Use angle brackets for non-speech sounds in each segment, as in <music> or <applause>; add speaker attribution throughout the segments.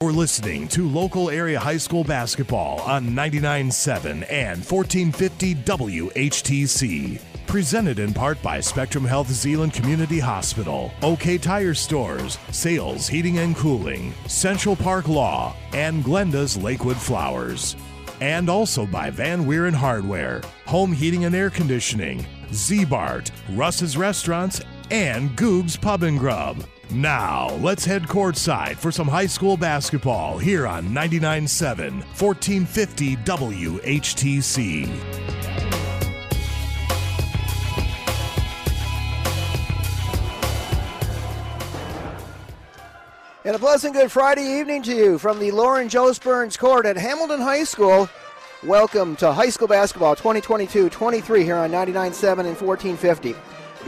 Speaker 1: You're listening to local area high school basketball on 99.7 and 1450 WHTC. Presented in part by Spectrum Health Zeeland Community Hospital, OK Tire Stores, Sales Heating and Cooling, Central Park Law, and Glenda's Lakewood Flowers. And also by Van Weeren Hardware, Home Heating and Air Conditioning, Z-Bart, Russ's Restaurants, and Goob's Pub and Grub. Now, let's head courtside for some high school basketball here on 99.7, 1450 WHTC.
Speaker 2: And a pleasant good Friday evening to you from the Lauren Jost Burns Court at Hamilton High School. Welcome to high school basketball 2022-23 here on 99.7 and 1450.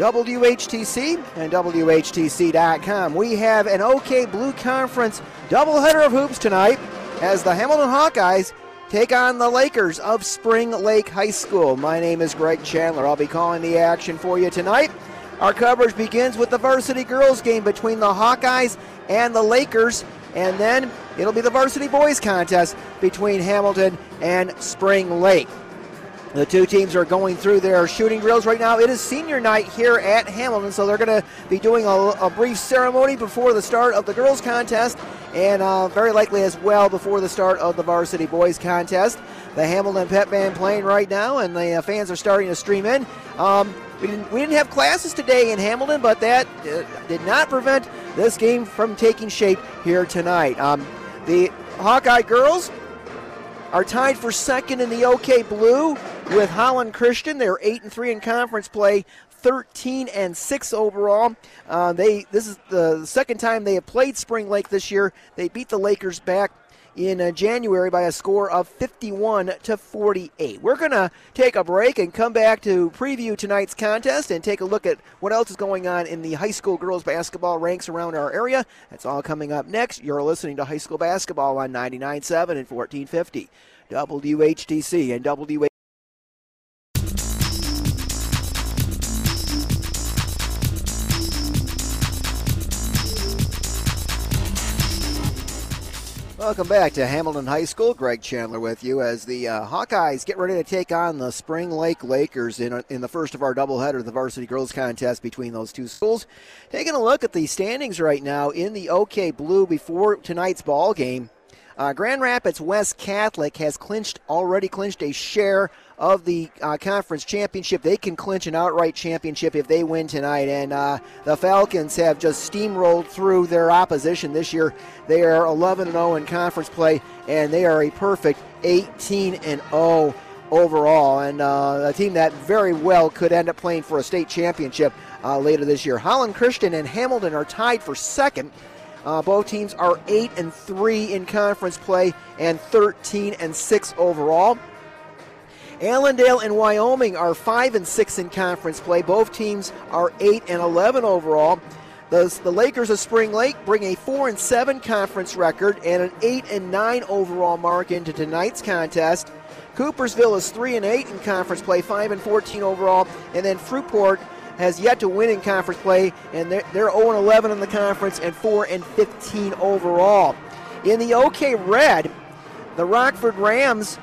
Speaker 2: WHTC and WHTC.com. We have an OK Blue Conference doubleheader of hoops tonight as the Hamilton Hawkeyes take on the Lakers of Spring Lake High School. My name is Greg Chandler. I'll be calling the action for you tonight. Our coverage begins with the varsity girls game between the Hawkeyes and the Lakers, and then it'll be the varsity boys contest between Hamilton and Spring Lake. The two teams are going through their shooting drills right now. It is senior night here at Hamilton, so they're going to be doing a, a, brief ceremony before the start of the girls' contest, and uh, very likely as well before the start of the varsity boys' contest. The Hamilton Pep Band playing right now, and the uh, fans are starting to stream in. Um, we didn't, we didn't have classes today in Hamilton, but that uh, did not prevent this game from taking shape here tonight. Um, the Hawkeye girls are tied for second in the OK Blue with Holland Christian. They're eight and three in conference play. 13 and 6 overall. Uh, they this is the second time they have played Spring Lake this year. They beat the Lakers back in uh, January by a score of 51 to 48. We're going to take a break and come back to preview tonight's contest and take a look at what else is going on in the high school girls basketball ranks around our area. That's all coming up next. You're listening to high school basketball on 99.7 and 1450. WHTC and WH Welcome back to Hamilton High School. Greg Chandler with you as the uh, Hawkeyes get ready to take on the Spring Lake Lakers in, in the first of our doubleheader, the varsity girls contest between those two schools. Taking a look at the standings right now in the OK Blue before tonight's ball game. Uh, Grand Rapids West Catholic has clinched already clinched a share of the uh, conference championship. They can clinch an outright championship if they win tonight. And uh, the Falcons have just steamrolled through their opposition this year. They are 11 0 in conference play, and they are a perfect 18 0 overall, and uh, a team that very well could end up playing for a state championship uh, later this year. Holland Christian and Hamilton are tied for second uh, both teams are 8 and 3 in conference play and 13 and 6 overall. Allendale and Wyoming are 5 and 6 in conference play. Both teams are 8 and 11 overall. The, the Lakers of Spring Lake bring a 4 and 7 conference record and an 8 and 9 overall mark into tonight's contest. Coopersville is 3 and 8 in conference play, 5 and 14 overall, and then Fruitport has yet to win in conference play, and they're, they're 0 11 in the conference and 4 and 15 overall. In the OK Red, the Rockford Rams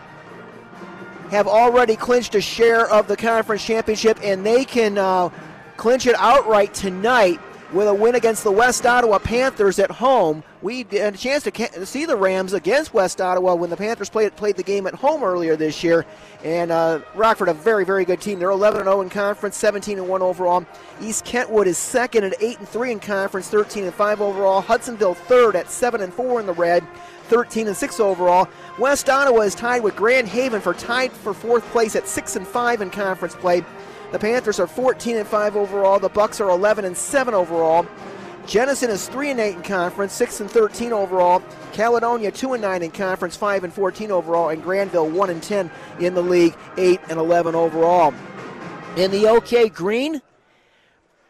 Speaker 2: have already clinched a share of the conference championship, and they can uh, clinch it outright tonight with a win against the West Ottawa Panthers at home. We had a chance to see the Rams against West Ottawa when the Panthers played played the game at home earlier this year. And uh, Rockford, a very very good team. They're 11 0 in conference, 17 1 overall. East Kentwood is second at 8 and 3 in conference, 13 5 overall. Hudsonville third at 7 and 4 in the red. 13 and 6 overall. West Ottawa is tied with Grand Haven for tied for fourth place at 6 and 5 in conference play. The Panthers are 14 and 5 overall. The Bucks are 11 and 7 overall. Jenison is 3 and 8 in conference, 6 and 13 overall. Caledonia 2 and 9 in conference, 5 and 14 overall, and Grandville 1 and 10 in the league, 8 and 11 overall. In the OK Green,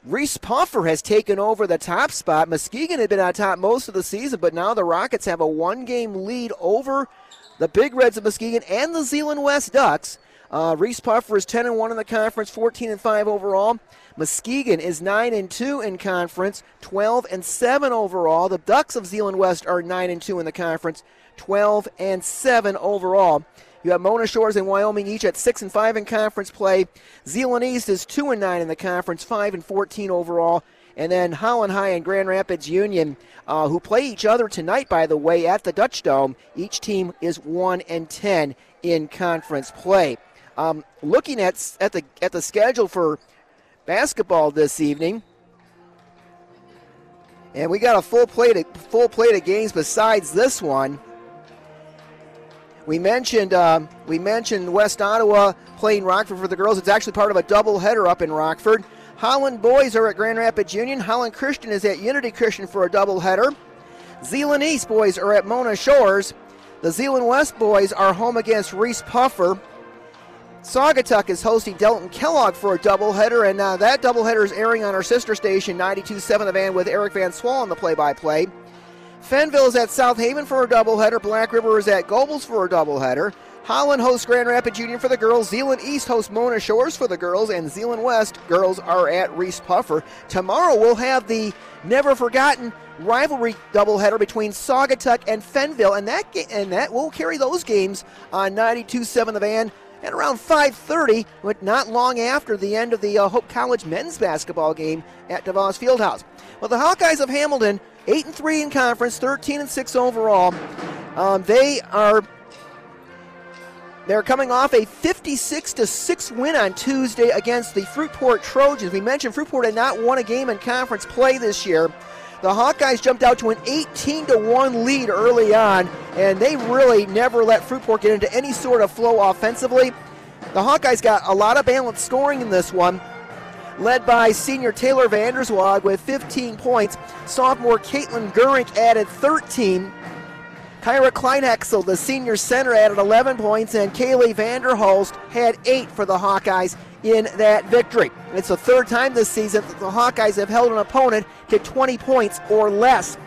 Speaker 2: Reeths-Puffer has taken over the top spot. Muskegon had been on top most of the season, but now the Rockets have a one game lead over the Big Reds of Muskegon and the Zeeland West Ducks. Uh, Reeths-Puffer is 10 and 1 in the conference, 14 and 5 overall. Muskegon is 9 and 2 in conference, 12 and 7 overall. The Ducks of Zeeland West are 9 and 2 in the conference, 12 and 7 overall. You have Mona Shores and Wyoming each at 6 and 5 in conference play. Zeeland East is 2 and 9 in the conference, 5 and 14 overall. And then Holland High and Grand Rapids Union, uh, who play each other tonight, by the way, at the Dutch Dome. Each team is 1 and 10 in conference play. Um, looking at, at, the, at the schedule for basketball this evening, and we got a full plate of, full plate of games besides this one. We mentioned um, we mentioned West Ottawa playing Rockford for the girls. It's actually part of a double header up in Rockford. Holland boys are at Grand Rapids Union. Holland Christian is at Unity Christian for a doubleheader. Zeeland East boys are at Mona Shores. The Zeeland West boys are home against Reeths-Puffer. Saugatuck is hosting Delton Kellogg for a doubleheader, and uh, that doubleheader is airing on our sister station, 92.7 The Van, with Eric Van Swal on the play-by-play. Fenville is at South Haven for a doubleheader. Black River is at Gobles for a doubleheader. Holland hosts Grand Rapids Union for the girls. Zeeland East hosts Mona Shores for the girls. And Zeeland West girls are at Reeths-Puffer. Tomorrow we'll have the never forgotten rivalry doubleheader between Saugatuck and Fenville. And that, and that will carry those games on 92.7 The Van at around 5.30, but not long after the end of the uh, Hope College men's basketball game at DeVos Fieldhouse. Well, the Hawkeyes of Hamilton, 8 and 3 in conference, 13 and 6 overall. Um, they are they're coming off a 56 to 6 win on Tuesday against the Fruitport Trojans. We mentioned Fruitport had not won a game in conference play this year. The Hawkeyes jumped out to an 18 to 1 lead early on, and they really never let Fruitport get into any sort of flow offensively. The Hawkeyes got a lot of balanced scoring in this one, led by senior Taylor Vanderswag with 15 points. Sophomore Caitlin Gurink added 13. Kyra Kleinhexel, the senior center, added 11 points, and Kaylee Vanderhulst had 8 for the Hawkeyes in that victory. It's the third time this season that the Hawkeyes have held an opponent to 20 points or less.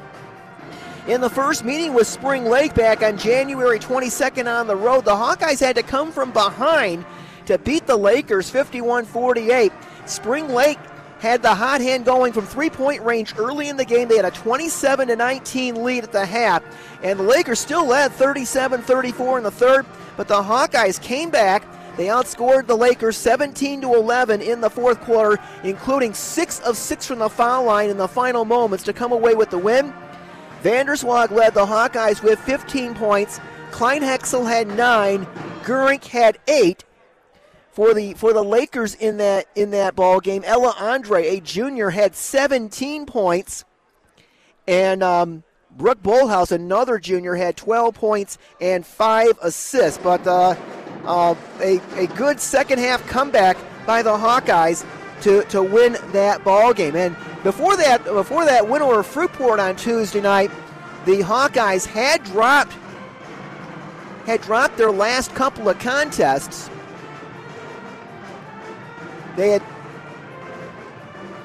Speaker 2: In the first meeting with Spring Lake back on January 22nd on the road, the Hawkeyes had to come from behind to beat the Lakers 51 48. Spring Lake had the hot hand going from three point range early in the game. They had a 27 19 lead at the half, and the Lakers still led 37 34 in the third, but the Hawkeyes came back. They outscored the Lakers 17 to 11 in the fourth quarter, including six of six from the foul line in the final moments to come away with the win. Vanderswag led the Hawkeyes with 15 points. Kleinhexel had nine. Gurink had eight. For the for the Lakers in that in that ball game, Ella Andre, a junior, had 17 points, and um, Brooke Bolthouse, another junior, had 12 points and five assists. But uh, uh, a a good second half comeback by the Hawkeyes to, to win that ball game. And before that before that win over Fruitport on Tuesday night, the Hawkeyes had dropped had dropped their last couple of contests. They had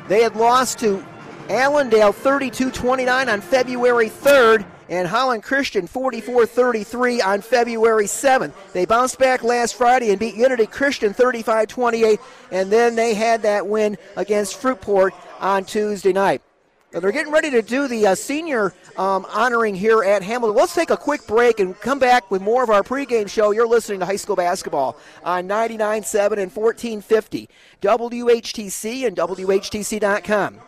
Speaker 2: they had lost to Allendale 32-29 on February 3rd and Holland Christian 44-33 on February 7th. They bounced back last Friday and beat Unity Christian 35-28 and then they had that win against Fruitport on Tuesday night. Now they're getting ready to do the uh, senior um, honoring here at Hamilton. Let's take a quick break and come back with more of our pregame show. You're listening to high school basketball on 99.7 and 1450 WHTC and WHTC.com.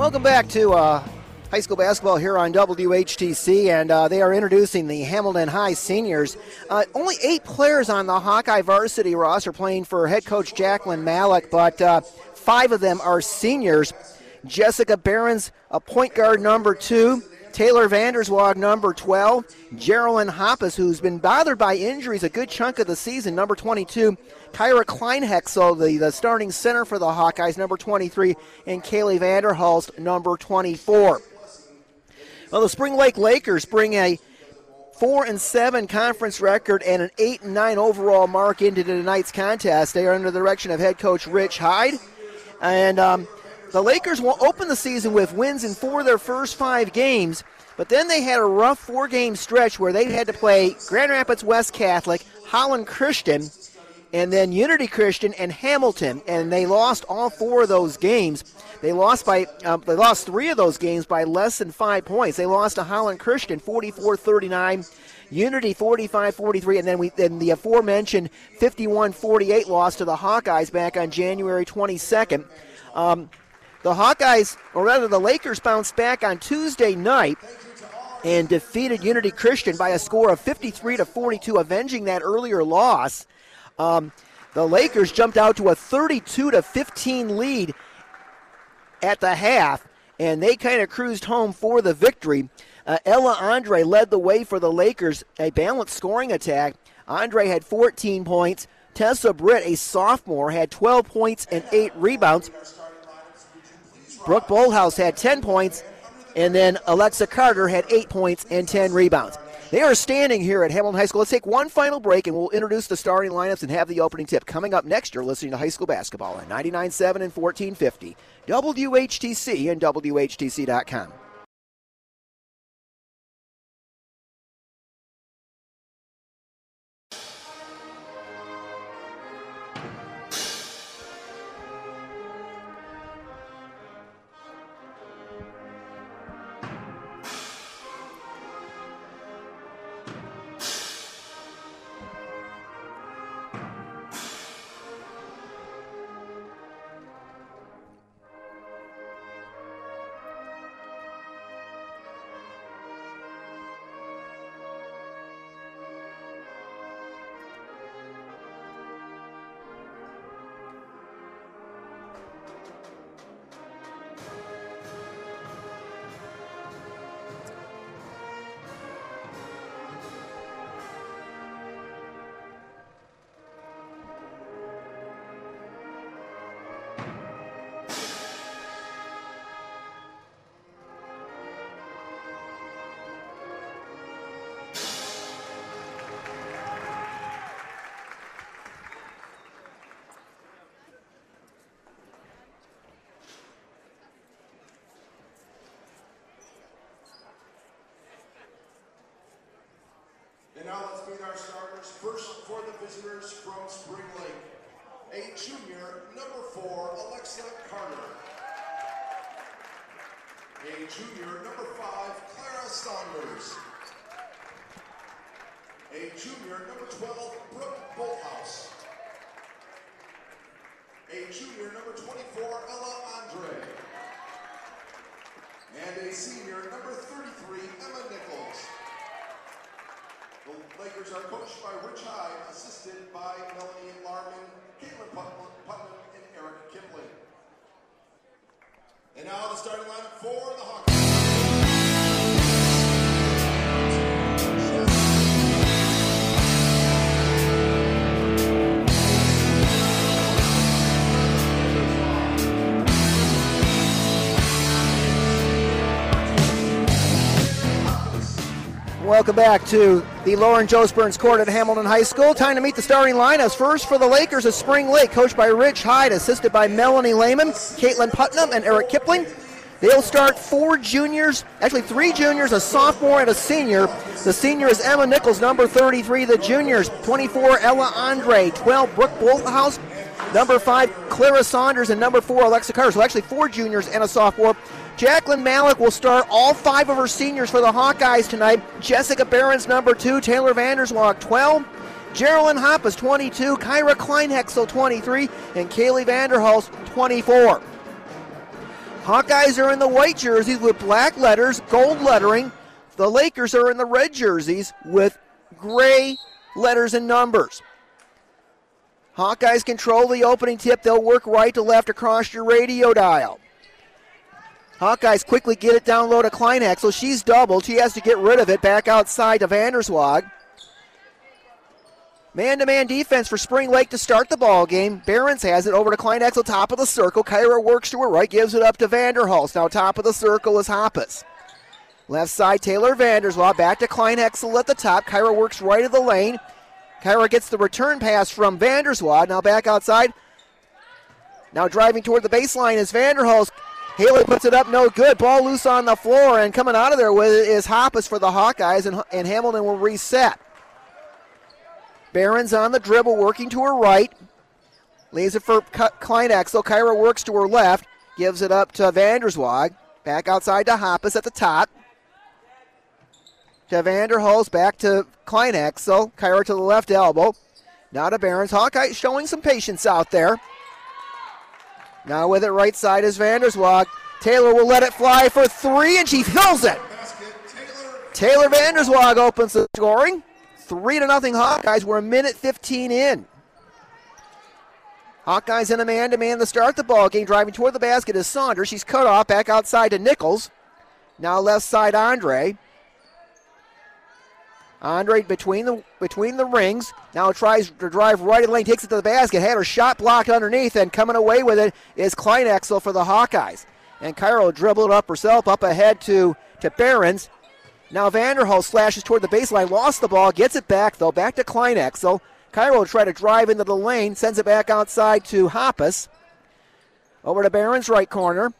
Speaker 2: Welcome back to uh, high school basketball here on WHTC, and uh, they are introducing the Hamilton High seniors. Uh, only eight players on the Hawkeye varsity roster playing for head coach Jacqueline Malik, but uh, five of them are seniors. Jessica Behrens, a point guard number two. Taylor Vanderswag, number 12. Geraldine Hoppus, who's been bothered by injuries a good chunk of the season, number 22. Kyra Kleinhexel, the, the starting center for the Hawkeyes, number 23. And Kaylee Vanderhulst, number 24. Well, the Spring Lake Lakers bring a four and seven conference record and an eight and nine overall mark into tonight's contest. They are under the direction of head coach Rich Hyde, and um, the Lakers will open the season with wins in four of their first five games. But then they had a rough four-game stretch where they had to play Grand Rapids West Catholic, Holland Christian, and then Unity Christian and Hamilton, and they lost all four of those games. They lost by um, they lost three of those games by less than five points. They lost to Holland Christian 44-39, Unity 45-43, and then we then the aforementioned 51-48 loss to the Hawkeyes back on January 22nd. Um, the Hawkeyes, or rather the Lakers, bounced back on Tuesday night and defeated Unity Christian by a score of 53 to 42, avenging that earlier loss. Um, the Lakers jumped out to a 32 to 15 lead at the half, and they kind of cruised home for the victory. Uh, Ella Andre led the way for the Lakers, a balanced scoring attack. Andre had 14 points. Tessa Britt, a sophomore, had 12 points and 8 rebounds. Brooke Bolthouse had 10 points, and then Alexa Carter had 8 points and 10 rebounds. They are standing here at Hamilton High School. Let's take one final break and we'll introduce the starting lineups and have the opening tip. Coming up next, you're listening to high school basketball on 99.7 and 1450, WHTC and WHTC.com.
Speaker 3: Our starters. First for the visitors from Spring Lake, a junior, number four, Alexa Carter. A junior, number five, Clara Saunders. A junior, number 12, Brooke Bolthouse. A junior, number 24, Ella Andre. And a senior, number 33, Emma Nichols. The Lakers are coached by Rich Hyde, assisted by Melanie Larman, Caitlin Putnam, and Eric Kipling. And now the starting lineup for the Hawkeyes.
Speaker 2: Welcome back to the Lauren Joe Burns Court at Hamilton High School. Time to meet the starting lineups. First for the Lakers is Spring Lake, coached by Rich Hyde, assisted by Melanie Lehman, Caitlin Putnam, and Eric Kipling. They'll start four juniors, actually three juniors, a sophomore, and a senior. The senior is Emma Nichols, number 33. The juniors, 24, Ella Andre, 12, Brooke Bolthouse, number 5, Clara Saunders, and number 4, Alexa Carter. So actually four juniors and a sophomore. Jacqueline Malik will start all five of her seniors for the Hawkeyes tonight. Jessica Behrens number 2, Taylor Vanderswag, 12. Geraldine Hoppus, 22. Kyra Kleinhexel, 23. And Kaylee Vanderhulst, 24. Hawkeyes are in the white jerseys with black letters, gold lettering. The Lakers are in the red jerseys with gray letters and numbers. Hawkeyes control the opening tip. They'll work right to left across your radio dial. Hawkeyes quickly get it down low to so She's doubled. She has to get rid of it. Back outside to Vanderswag. Man-to-man defense for Spring Lake to start the ball game. Behrens has it over to Kleinhexel, top of the circle. Kyra works to her right, gives it up to Vanderhulst. Now top of the circle is Hoppus. Left side, Taylor Vanderswag back to Kleinhexel at the top. Kyra works right of the lane. Kyra gets the return pass from Vanderswag. Now back outside. Now driving toward the baseline is Vanderhulst. Haley puts it up, no good. Ball loose on the floor, and coming out of there with it is Hoppus for the Hawkeyes, and, and Hamilton will reset. Behrens on the dribble, working to her right. Leaves it for Kleinhexel. Kyra works to her left, gives it up to Vanderswag. Back outside to Hoppus at the top. To Vanderhulst, back to Kleinhexel. Kyra to the left elbow. Now to Behrens. Hawkeye showing some patience out there. Now with it right side is Vanderswag. Taylor will let it fly for three, and she fills it. Taylor Vanderswag opens the scoring. Three to nothing Hawkeyes. We're a minute 15 in. Hawkeyes in a man-to-man to start the ball game. Driving toward the basket is Saunders. She's cut off back outside to Nichols. Now left side Andre. Andre between the between the rings. Now tries to drive right in lane, takes it to the basket, had her shot blocked underneath, and coming away with it is Kleinhexel for the Hawkeyes. And Kyra dribbled up herself up ahead to, to Behrens. Now Vanderhulst slashes toward the baseline, lost the ball, gets it back though, back to Kleinhexel. Kyra try to drive into the lane, sends it back outside to Hoppus. Over to Behrens' right corner.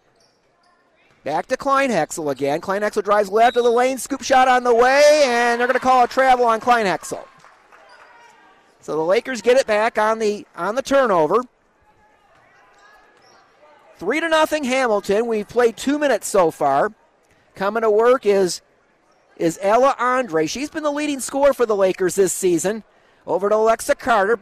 Speaker 2: Back to Kleinhexel again. Kleinhexel drives left of the lane, scoop shot on the way, and they're going to call a travel on Kleinhexel. So the Lakers get it back on the on the turnover. Three to nothing Hamilton. We've played two minutes so far. Coming to work is is Ella Andre. She's been the leading scorer for the Lakers this season. Over to Alexa Carter.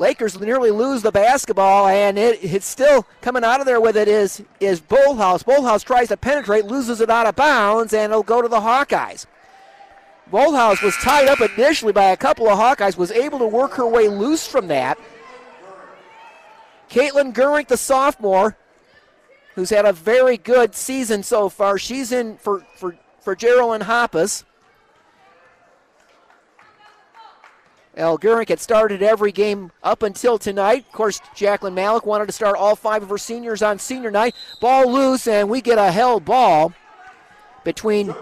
Speaker 2: Lakers nearly lose the basketball, and it, it's still coming out of there with it is is Bolthouse. Bolthouse tries to penetrate, loses it out of bounds, and it'll go to the Hawkeyes. Bolthouse was tied up initially by a couple of Hawkeyes, was able to work her way loose from that. Caitlin Gurink, the sophomore, who's had a very good season so far, she's in for for for Geraldine Hoppus. El Gurink had started every game up until tonight. Of course, Jacqueline Malik wanted to start all five of her seniors on senior night. Ball loose, and we get a held ball between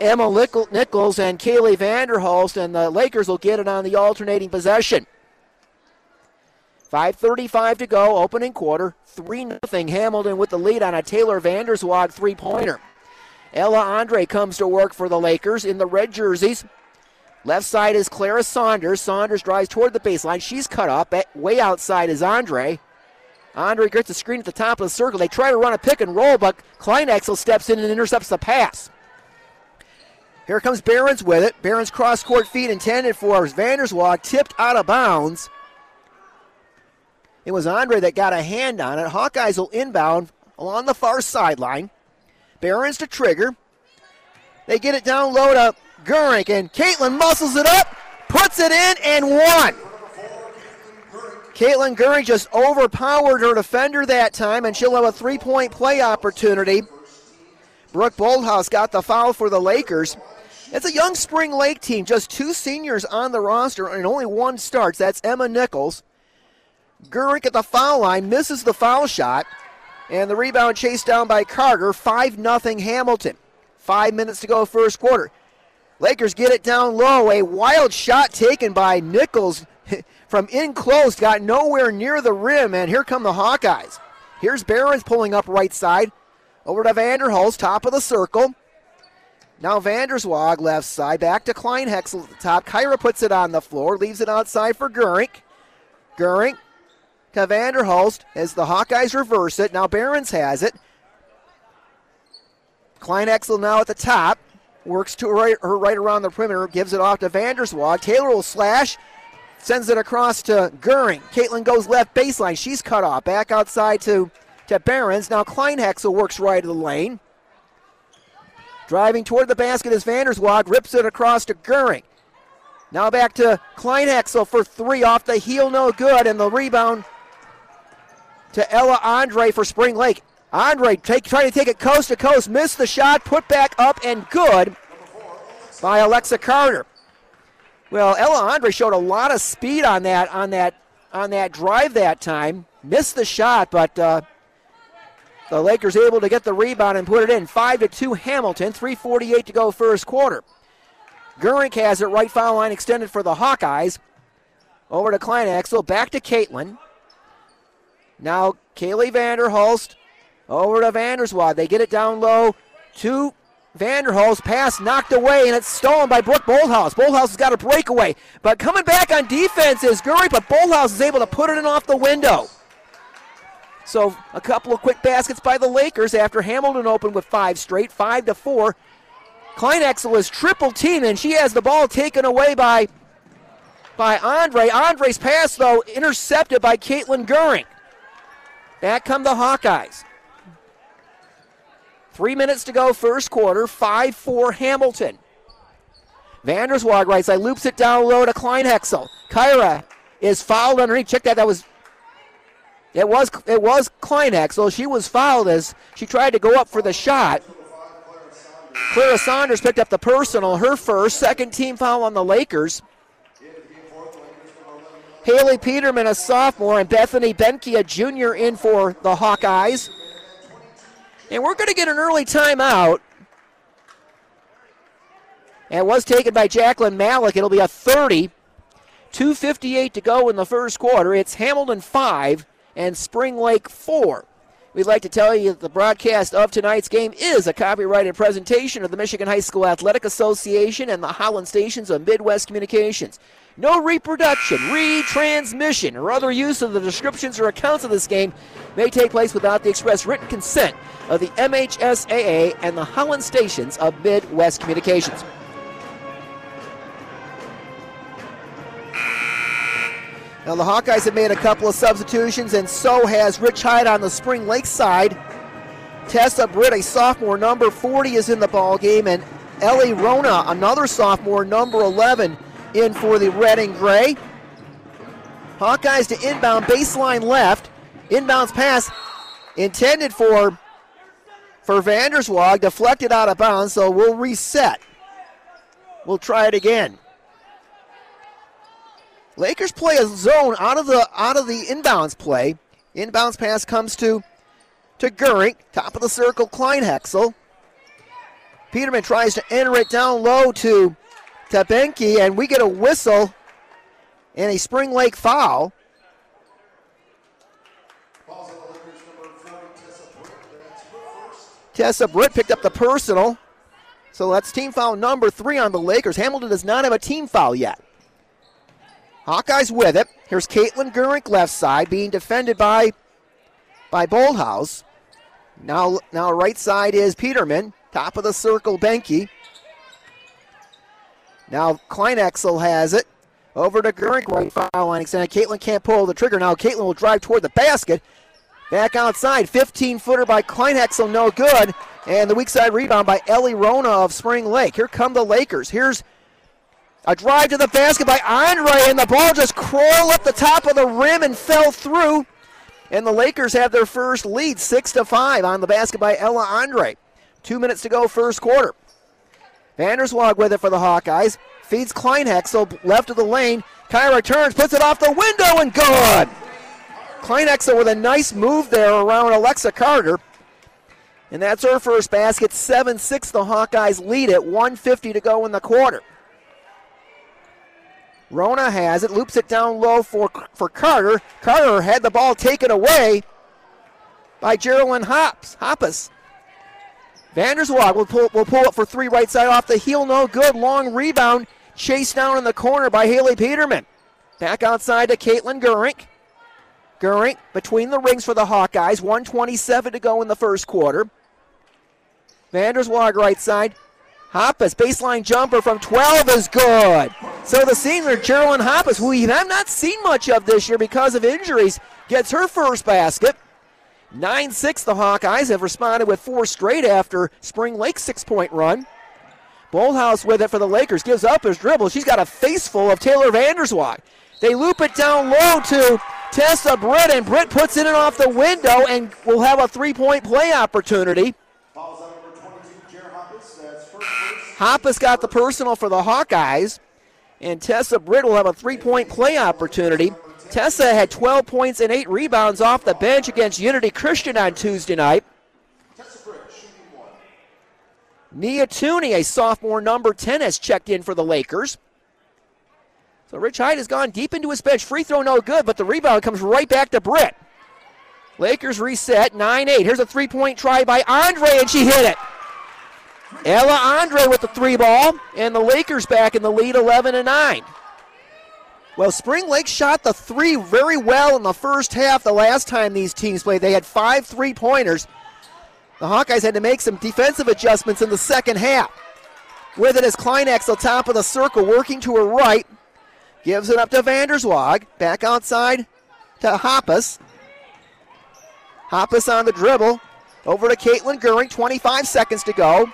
Speaker 2: Emma Nichols and Kaylee Vanderhulst, and the Lakers will get it on the alternating possession. 5.35 to go, opening quarter. 3 0 Hamilton with the lead on a Taylor Vanderswag three pointer. Ella Andre comes to work for the Lakers in the red jerseys. Left side is Clara Saunders. Saunders drives toward the baseline. She's cut off. Way outside is Andre. Andre gets the screen at the top of the circle. They try to run a pick and roll, but Kleinhexel steps in and intercepts the pass. Here comes Behrens with it. Behrens cross court feed intended for Vanderswag, tipped out of bounds. It was Andre that got a hand on it. Hawkeyes will inbound along the far sideline. Behrens to trigger. They get it down low to Gurink, and Caitlin muscles it up, puts it in, and one. Caitlin Gurink just overpowered her defender that time, and she'll have a three point play opportunity. Brooke Bolthouse got the foul for the Lakers. It's a young Spring Lake team, just two seniors on the roster, and only one starts. That's Emma Nichols. Gurink at the foul line misses the foul shot, and the rebound chased down by Carter. 5 0 Hamilton. Five minutes to go, first quarter. Lakers get it down low. A wild shot taken by Nichols <laughs> from in close, got nowhere near the rim, and here come the Hawkeyes. Here's Behrens pulling up right side. Over to Vanderhulst, top of the circle. Now Vanderswag left side, back to Kleinhexel at the top. Kyra puts it on the floor, leaves it outside for Gurink. Gurink to Vanderhulst as the Hawkeyes reverse it. Now Behrens has it. Kleinhexel now at the top works to right, her right around the perimeter, gives it off to Vanderswag. Taylor will slash, sends it across to Gurink. Caitlin goes left baseline. She's cut off. Back outside to, to Behrens. Now Kleinhexel works right of the lane. Driving toward the basket is Vanderswag, rips it across to Gurink. Now back to Kleinhexel for three off the heel, no good, and the rebound to Ella Andre for Spring Lake. Andre take, trying to take it coast to coast, missed the shot, put back up and good by Alexa Carter. Well, Ella Andre showed a lot of speed on that on that on that drive that time. Missed the shot, but uh, The Lakers able to get the rebound and put it in. 5 to 2 Hamilton. 3.48 to go first quarter. Gurink has it right foul line extended for the Hawkeyes. Over to Kleinhexel. Back to Caitlin. Now Kaylee Vanderhulst. Over to Vanderswag. They get it down low to Vanderhulst. Pass knocked away, and it's stolen by Brooke Bolthouse. Bolthouse has got a breakaway. But coming back on defense is Gurink, but Bolthouse is able to put it in off the window. So a couple of quick baskets by the Lakers after Hamilton opened with five straight, five to four. Kleinhexel is triple teamed, and she has the ball taken away by by Andre. Andre's pass, though, intercepted by Caitlin Gurink. Back come the Hawkeyes. Three minutes to go, first quarter, 5 4 Hamilton. Vanderswag right side loops it down low to Kleinhexel. Kyra is fouled underneath. Check that. That was it was it was Kleinhexel. She was fouled as she tried to go up for the shot. Clara Saunders picked up the personal, her first, second team foul on the Lakers. Haley Peterman, a sophomore, and Bethany Benke, a junior, in for the Hawkeyes. And we're going to get an early timeout. And it was taken by Jacqueline Malik. It'll be a 30. 2.58 to go in the first quarter. It's Hamilton 5 and Spring Lake 4. We'd like to tell you that the broadcast of tonight's game is a copyrighted presentation of the Michigan High School Athletic Association and the Holland stations of Midwest Communications. No reproduction, retransmission, or other use of the descriptions or accounts of this game may take place without the express written consent of the MHSAA and the Holland stations of Midwest Communications. Now, the Hawkeyes have made a couple of substitutions, and so has Rich Hyde on the Spring Lake side. Tessa Britt, a sophomore, number 40, is in the ball game, and Ellie Rona, another sophomore, number 11, in for the red and gray. Hawkeyes to inbound, baseline left. Inbounds pass intended for for Vanderswag, deflected out of bounds, so we'll reset. We'll try it again. Lakers play a zone out of the out of the inbounds play. Inbounds pass comes to to Gurink, top of the circle, Kleinhexel. Peterman tries to enter it down low to to Benke, and we get a whistle and a Spring Lake foul. Tessa Britt picked up the personal. So that's team foul number three on the Lakers. Hamilton does not have a team foul yet. Hawkeyes with it. Here's Caitlin Gurink left side being defended by by Bolthouse. Now, now right side is Peterman. Top of the circle, Benke. Now Kleinhexel has it. Over to Gurink, right foul line extended. Caitlin can't pull the trigger. Now Caitlin will drive toward the basket. Back outside, 15 footer by Kleinhexel, no good. And the weak side rebound by Ellie Rona of Spring Lake. Here come the Lakers. Here's a drive to the basket by Andre, and the ball just crawled up the top of the rim and fell through. And the Lakers have their first lead, six to five, on the basket by Ella Andre. Two minutes to go, first quarter. Vanderswag with it for the Hawkeyes. Feeds Kleinhexel left of the lane. Kyra turns, puts it off the window, and good. Kleinhexel with a nice move there around Alexa Carter. And that's her first basket. 7 6, the Hawkeyes lead it. 150 to go in the quarter. Rona has it, loops it down low for, for Carter. Carter had the ball taken away by Geraldine Hops. Hoppus. Vanderswag will pull, will pull up for three right side off the heel. No good. Long rebound. Chased down in the corner by Haley Peterman. Back outside to Caitlin Gurink. Gurink between the rings for the Hawkeyes. 127 to go in the first quarter. Vanderswag right side. Hoppus, baseline jumper from 12 is good. So the senior, Geraldine Hoppus, who we have not seen much of this year because of injuries, gets her first basket. 9 6, the Hawkeyes have responded with four straight after Spring Lake's six point run. Bolthouse with it for the Lakers, gives up his dribble. She's got a face full of Taylor Vanderswag. They loop it down low to Tessa Britt, and Britt puts it in off the window and will have a three point play opportunity. Hoppus got the personal for the Hawkeyes, and Tessa Britt will have a three point play opportunity. Tessa had 12 points and 8 rebounds off the bench against Unity Christian on Tuesday night. Nia Tooney, a sophomore number 10, has checked in for the Lakers. So Rich Hyde has gone deep into his bench. Free throw no good, but the rebound comes right back to Britt. Lakers reset 9 8. Here's a three point try by Andre, and she hit it. Ella Andre with the three ball, and the Lakers back in the lead 11 9. Well, Spring Lake shot the three very well in the first half the last time these teams played. They had five three pointers. The Hawkeyes had to make some defensive adjustments in the second half. With it is Kleinhexel, top of the circle, working to her right. Gives it up to Vanderswag. Back outside to Hoppus. Hoppus on the dribble. Over to Caitlin Gurink. 25 seconds to go.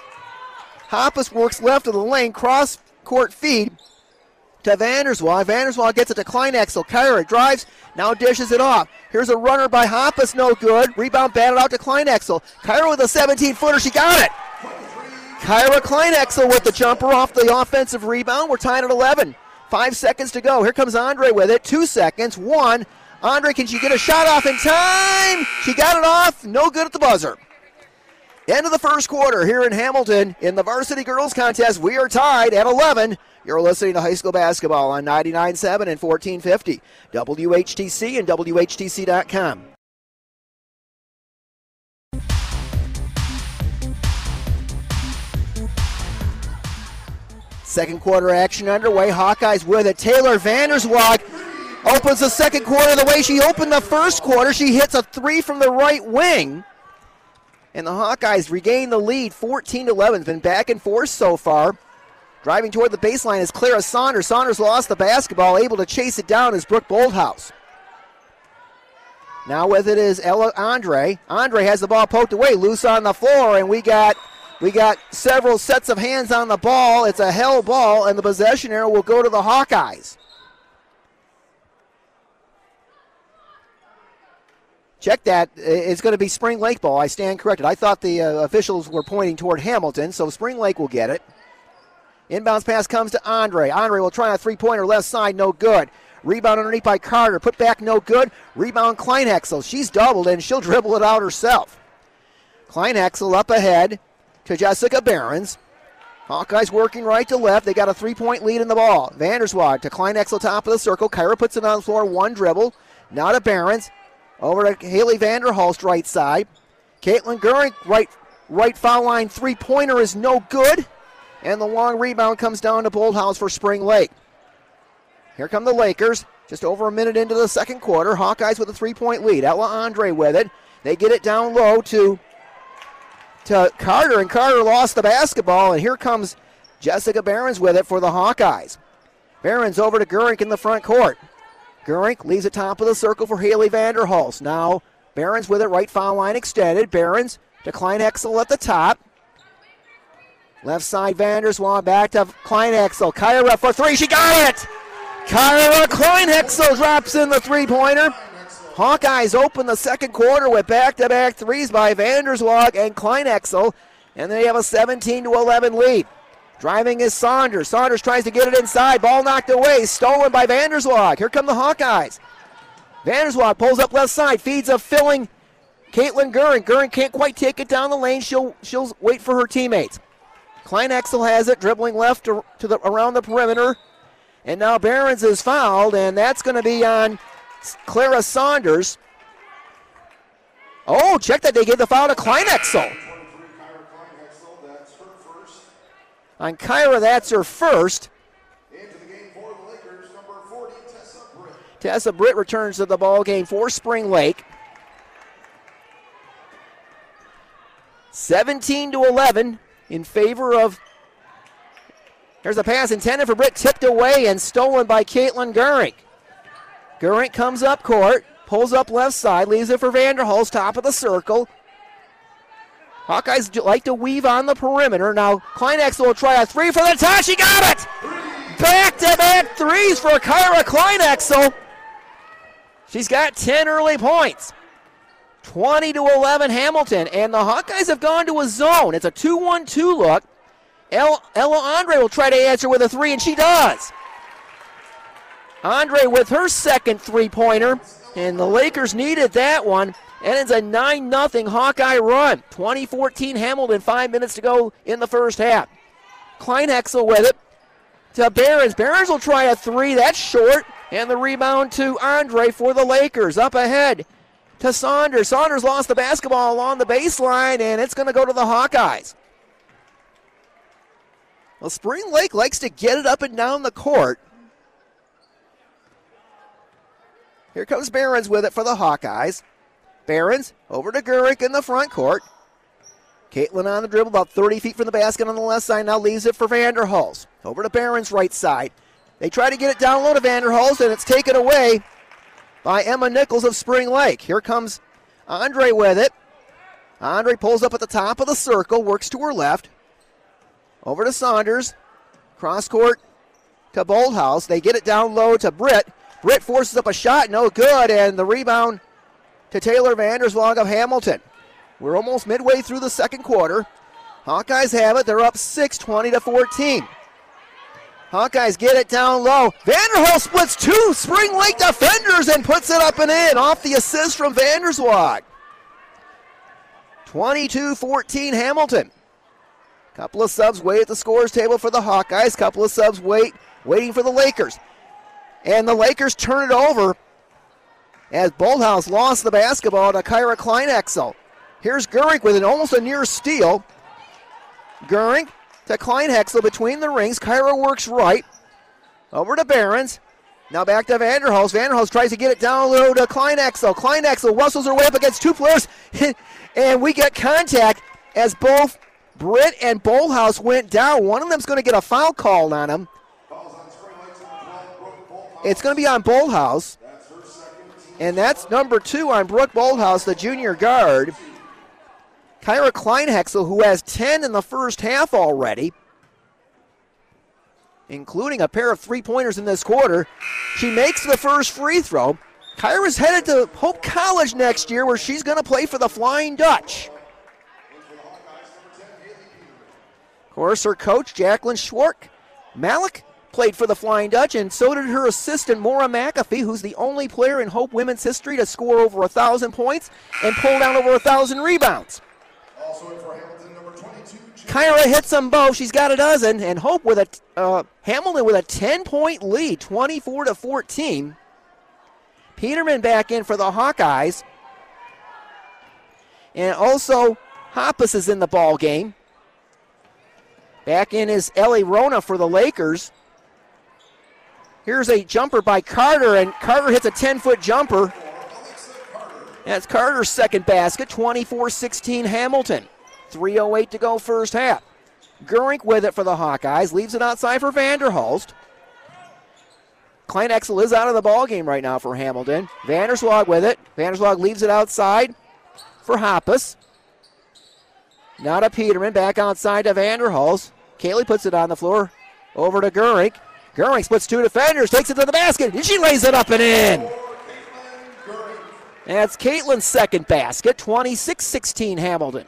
Speaker 2: Hoppus works left of the lane. Cross court feed to Vanderswag. Vanderswag gets it to Kleinhexel. Kyra drives, now dishes it off. Here's a runner by Hoppus, no good. Rebound batted out to Kleinhexel. Kyra with a 17 footer, she got it. Kyra Kleinhexel with the jumper off the offensive rebound. We're tied at 11. Five seconds to go. Here comes Andre with it. Two seconds. One. Andre, can she get a shot off in time? She got it off. No good at the buzzer. End of the first quarter here in Hamilton in the varsity girls contest. We are tied at 11. You're listening to high school basketball on 99.7 and 1450. WHTC and WHTC.com. Second quarter action underway. Hawkeyes with it. Taylor Vanderswag opens the second quarter the way she opened the first quarter. She hits a three from the right wing. And the Hawkeyes regain the lead 14 11. Been back and forth so far. Driving toward the baseline is Clara Saunders. Saunders lost the basketball, able to chase it down is Brooke Bolthouse. Now with it is Ella Andre. Andre has the ball poked away, loose on the floor, and we got we got several sets of hands on the ball. It's a hell ball, and the possession arrow will go to the Hawkeyes. Check that. It's going to be Spring Lake ball. I stand corrected. I thought the uh, officials were pointing toward Hamilton, so Spring Lake will get it. Inbounds pass comes to Andre. Andre will try a three pointer left side, no good. Rebound underneath by Carter. Put back, no good. Rebound Kleinhexel. She's doubled and she'll dribble it out herself. Kleinhexel up ahead to Jessica Behrens. Hawkeyes working right to left. They got a three point lead in the ball. Vanderswag to Kleinhexel, top of the circle. Kyra puts it on the floor, one dribble. Now to Behrens. Over to Haley Vanderhulst, right side. Caitlin Gurink, right, right foul line three pointer is no good. And the long rebound comes down to Bolthouse for Spring Lake. Here come the Lakers. Just over a minute into the second quarter. Hawkeyes with a three point lead. Ella Andre with it. They get it down low to, to Carter, and Carter lost the basketball. And here comes Jessica Behrens with it for the Hawkeyes. Behrens over to Gurink in the front court. Gurink leaves the top of the circle for Haley Vanderhulst. Now Behrens with it, right foul line extended. Behrens to Kleinhexel at the top. Left side Vanderswag back to Kleinhexel. Kyra for three. She got it! Kyra Kleinhexel drops in the three pointer. Hawkeyes open the second quarter with back to back threes by Vanderswag and Kleinhexel, and they have a 17 to 11 lead. Driving is Saunders. Saunders tries to get it inside. Ball knocked away. Stolen by Vanderswag. Here come the Hawkeyes. Vanderswag pulls up left side. Feeds a filling Caitlin Gurink. Gurink can't quite take it down the lane. She'll she'll wait for her teammates. Kleinhexel has it, dribbling left to, to the around the perimeter. And now Behrens is fouled, and that's going to be on Clara Saunders. Oh, check that. They gave the foul to Kleinhexel. On Kyra, that's her first.
Speaker 4: Lakers, 40, Tessa, Britt.
Speaker 2: Tessa Britt returns to the ball game for Spring Lake. 17 to 11 in favor of. There's a pass intended for Britt, tipped away and stolen by Caitlin Gurink. Gurink comes up court, pulls up left side, leaves it for Vanderhulst, top of the circle. Hawkeyes like to weave on the perimeter. Now Kleinhexel will try a three for the touch. He got it! Back to back threes for Kyra Kleinhexel. She's got 10 early points. 20 to 11 Hamilton. And the Hawkeyes have gone to a zone. It's a 2 1 2 look. El- Ella Andre will try to answer with a three, and she does. Andre with her second three pointer, and the Lakers needed that one. And it's a 9 0 Hawkeye run. 2014 Hamilton, five minutes to go in the first half. Kleinhexel with it to Behrens. Behrens will try a three. That's short. And the rebound to Andre for the Lakers. Up ahead to Saunders. Saunders lost the basketball along the baseline, and it's going to go to the Hawkeyes. Well, Spring Lake likes to get it up and down the court. Here comes Behrens with it for the Hawkeyes. Behrens over to Gurink in the front court. Caitlin on the dribble, about 30 feet from the basket on the left side, now leaves it for Vanderhulst. Over to Behrens' right side. They try to get it down low to Vanderhulst, and it's taken away by Emma Nichols of Spring Lake. Here comes Andre with it. Andre pulls up at the top of the circle, works to her left. Over to Saunders. Cross court to Bolthouse. They get it down low to Britt. Britt forces up a shot, no good, and the rebound to Taylor Vanderswag of Hamilton. We're almost midway through the second quarter. Hawkeyes have it. They're up 6 20 to 14. Hawkeyes get it down low. Vanderhulst splits two Spring Lake defenders and puts it up and in off the assist from Vanderswag. 22 14 Hamilton. Couple of subs wait at the scores table for the Hawkeyes. Couple of subs wait, waiting for the Lakers. And the Lakers turn it over as Bolthouse lost the basketball to Kyra Kleinhexel. Here's Gurink with an almost a near steal. Gurink to Kleinhexel between the rings. Kyra works right. Over to Behrens. Now back to Vanderhulst. Vanderhulst tries to get it down low to Kleinhexel. Kleinhexel wrestles her way up against two players. <laughs> and we get contact as both Britt and Bolthouse went down. One of them's going to get a foul called on him. It's going to be on Bolthouse. And that's number two on Brooke Bolthouse, the junior guard. Kyra Kleinhexel, who has 10 in the first half already, including a pair of three pointers in this quarter. She makes the first free throw. Kyra's headed to Hope College next year, where she's going to play for the Flying Dutch. Of course, her coach, Jacqueline Schwark, Malik, played for the Flying Dutch, and so did her assistant, Maura McAfee, who's the only player in Hope women's history to score over a 1,000 points and pull down over a 1,000 rebounds. Kyra hits them both. She's got a dozen, and Hope with a uh, Hamilton with a 10-point lead, 24 to 14. Peterman back in for the Hawkeyes, and also Hoppus is in the ball game. Back in is Ellie Rona for the Lakers. Here's a jumper by Carter, and Carter hits a 10-foot jumper. That's Carter's second basket, 24-16 Hamilton. 3.08 to go first half. Gurink with it for the Hawkeyes. Leaves it outside for Vanderhulst. Kleinhexel is out of the ball game right now for Hamilton. Vanderswag with it. Vanderswag leaves it outside for Hoppus. Now to Peterman. Back outside to Vanderhulst. Kaylee puts it on the floor. Over to Gurink. Gurink splits two defenders. Takes it to the basket. And she lays it up and in. That's Caitlin's second basket. 26 16 Hamilton.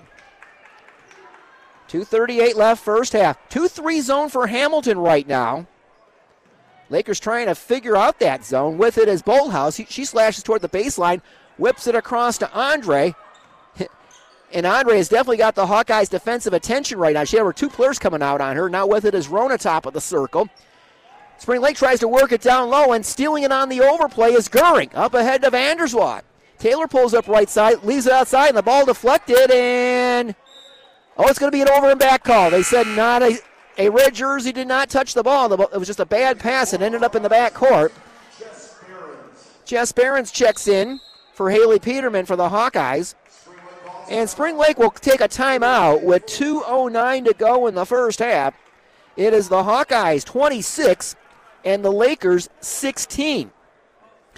Speaker 2: 2.38 left first half. 2 3 zone for Hamilton right now. Lakers trying to figure out that zone. With it is Bolthouse. He, she slashes toward the baseline, whips it across to Andre. <laughs> And Andre has definitely got the Hawkeyes' defensive attention right now. She had her two players coming out on her. Now with it is Rona top of the circle. Spring Lake tries to work it down low, and stealing it on the overplay is Gurink. Up ahead to Vanderswag. Taylor pulls up right side, leaves it outside, and the ball deflected, and Oh, it's going to be an over and back call. They said not a, a red jersey did not touch the ball. It was just a bad pass and ended up in the back court. Jess Behrens checks in for Haley Peterman for the Hawkeyes. And Spring Lake will take a timeout with 2.09 to go in the first half. It is the Hawkeyes 26 and the Lakers 16.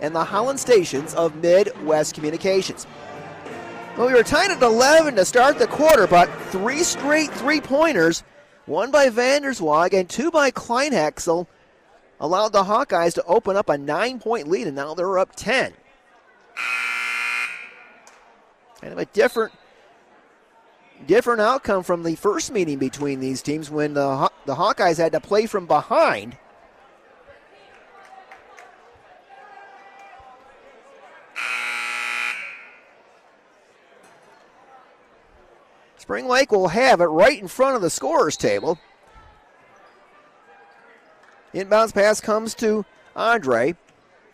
Speaker 2: and the Holland stations of Midwest Communications. Well, we were tied at 11 to start the quarter, but three straight three pointers, one by Vanderswag and two by Kleinhexel, allowed the Hawkeyes to open up a nine point lead, and now they're up 10. Kind of a different different outcome from the first meeting between these teams when the, the Hawkeyes had to play from behind. Spring Lake will have it right in front of the scorer's table. Inbounds pass comes to Andre.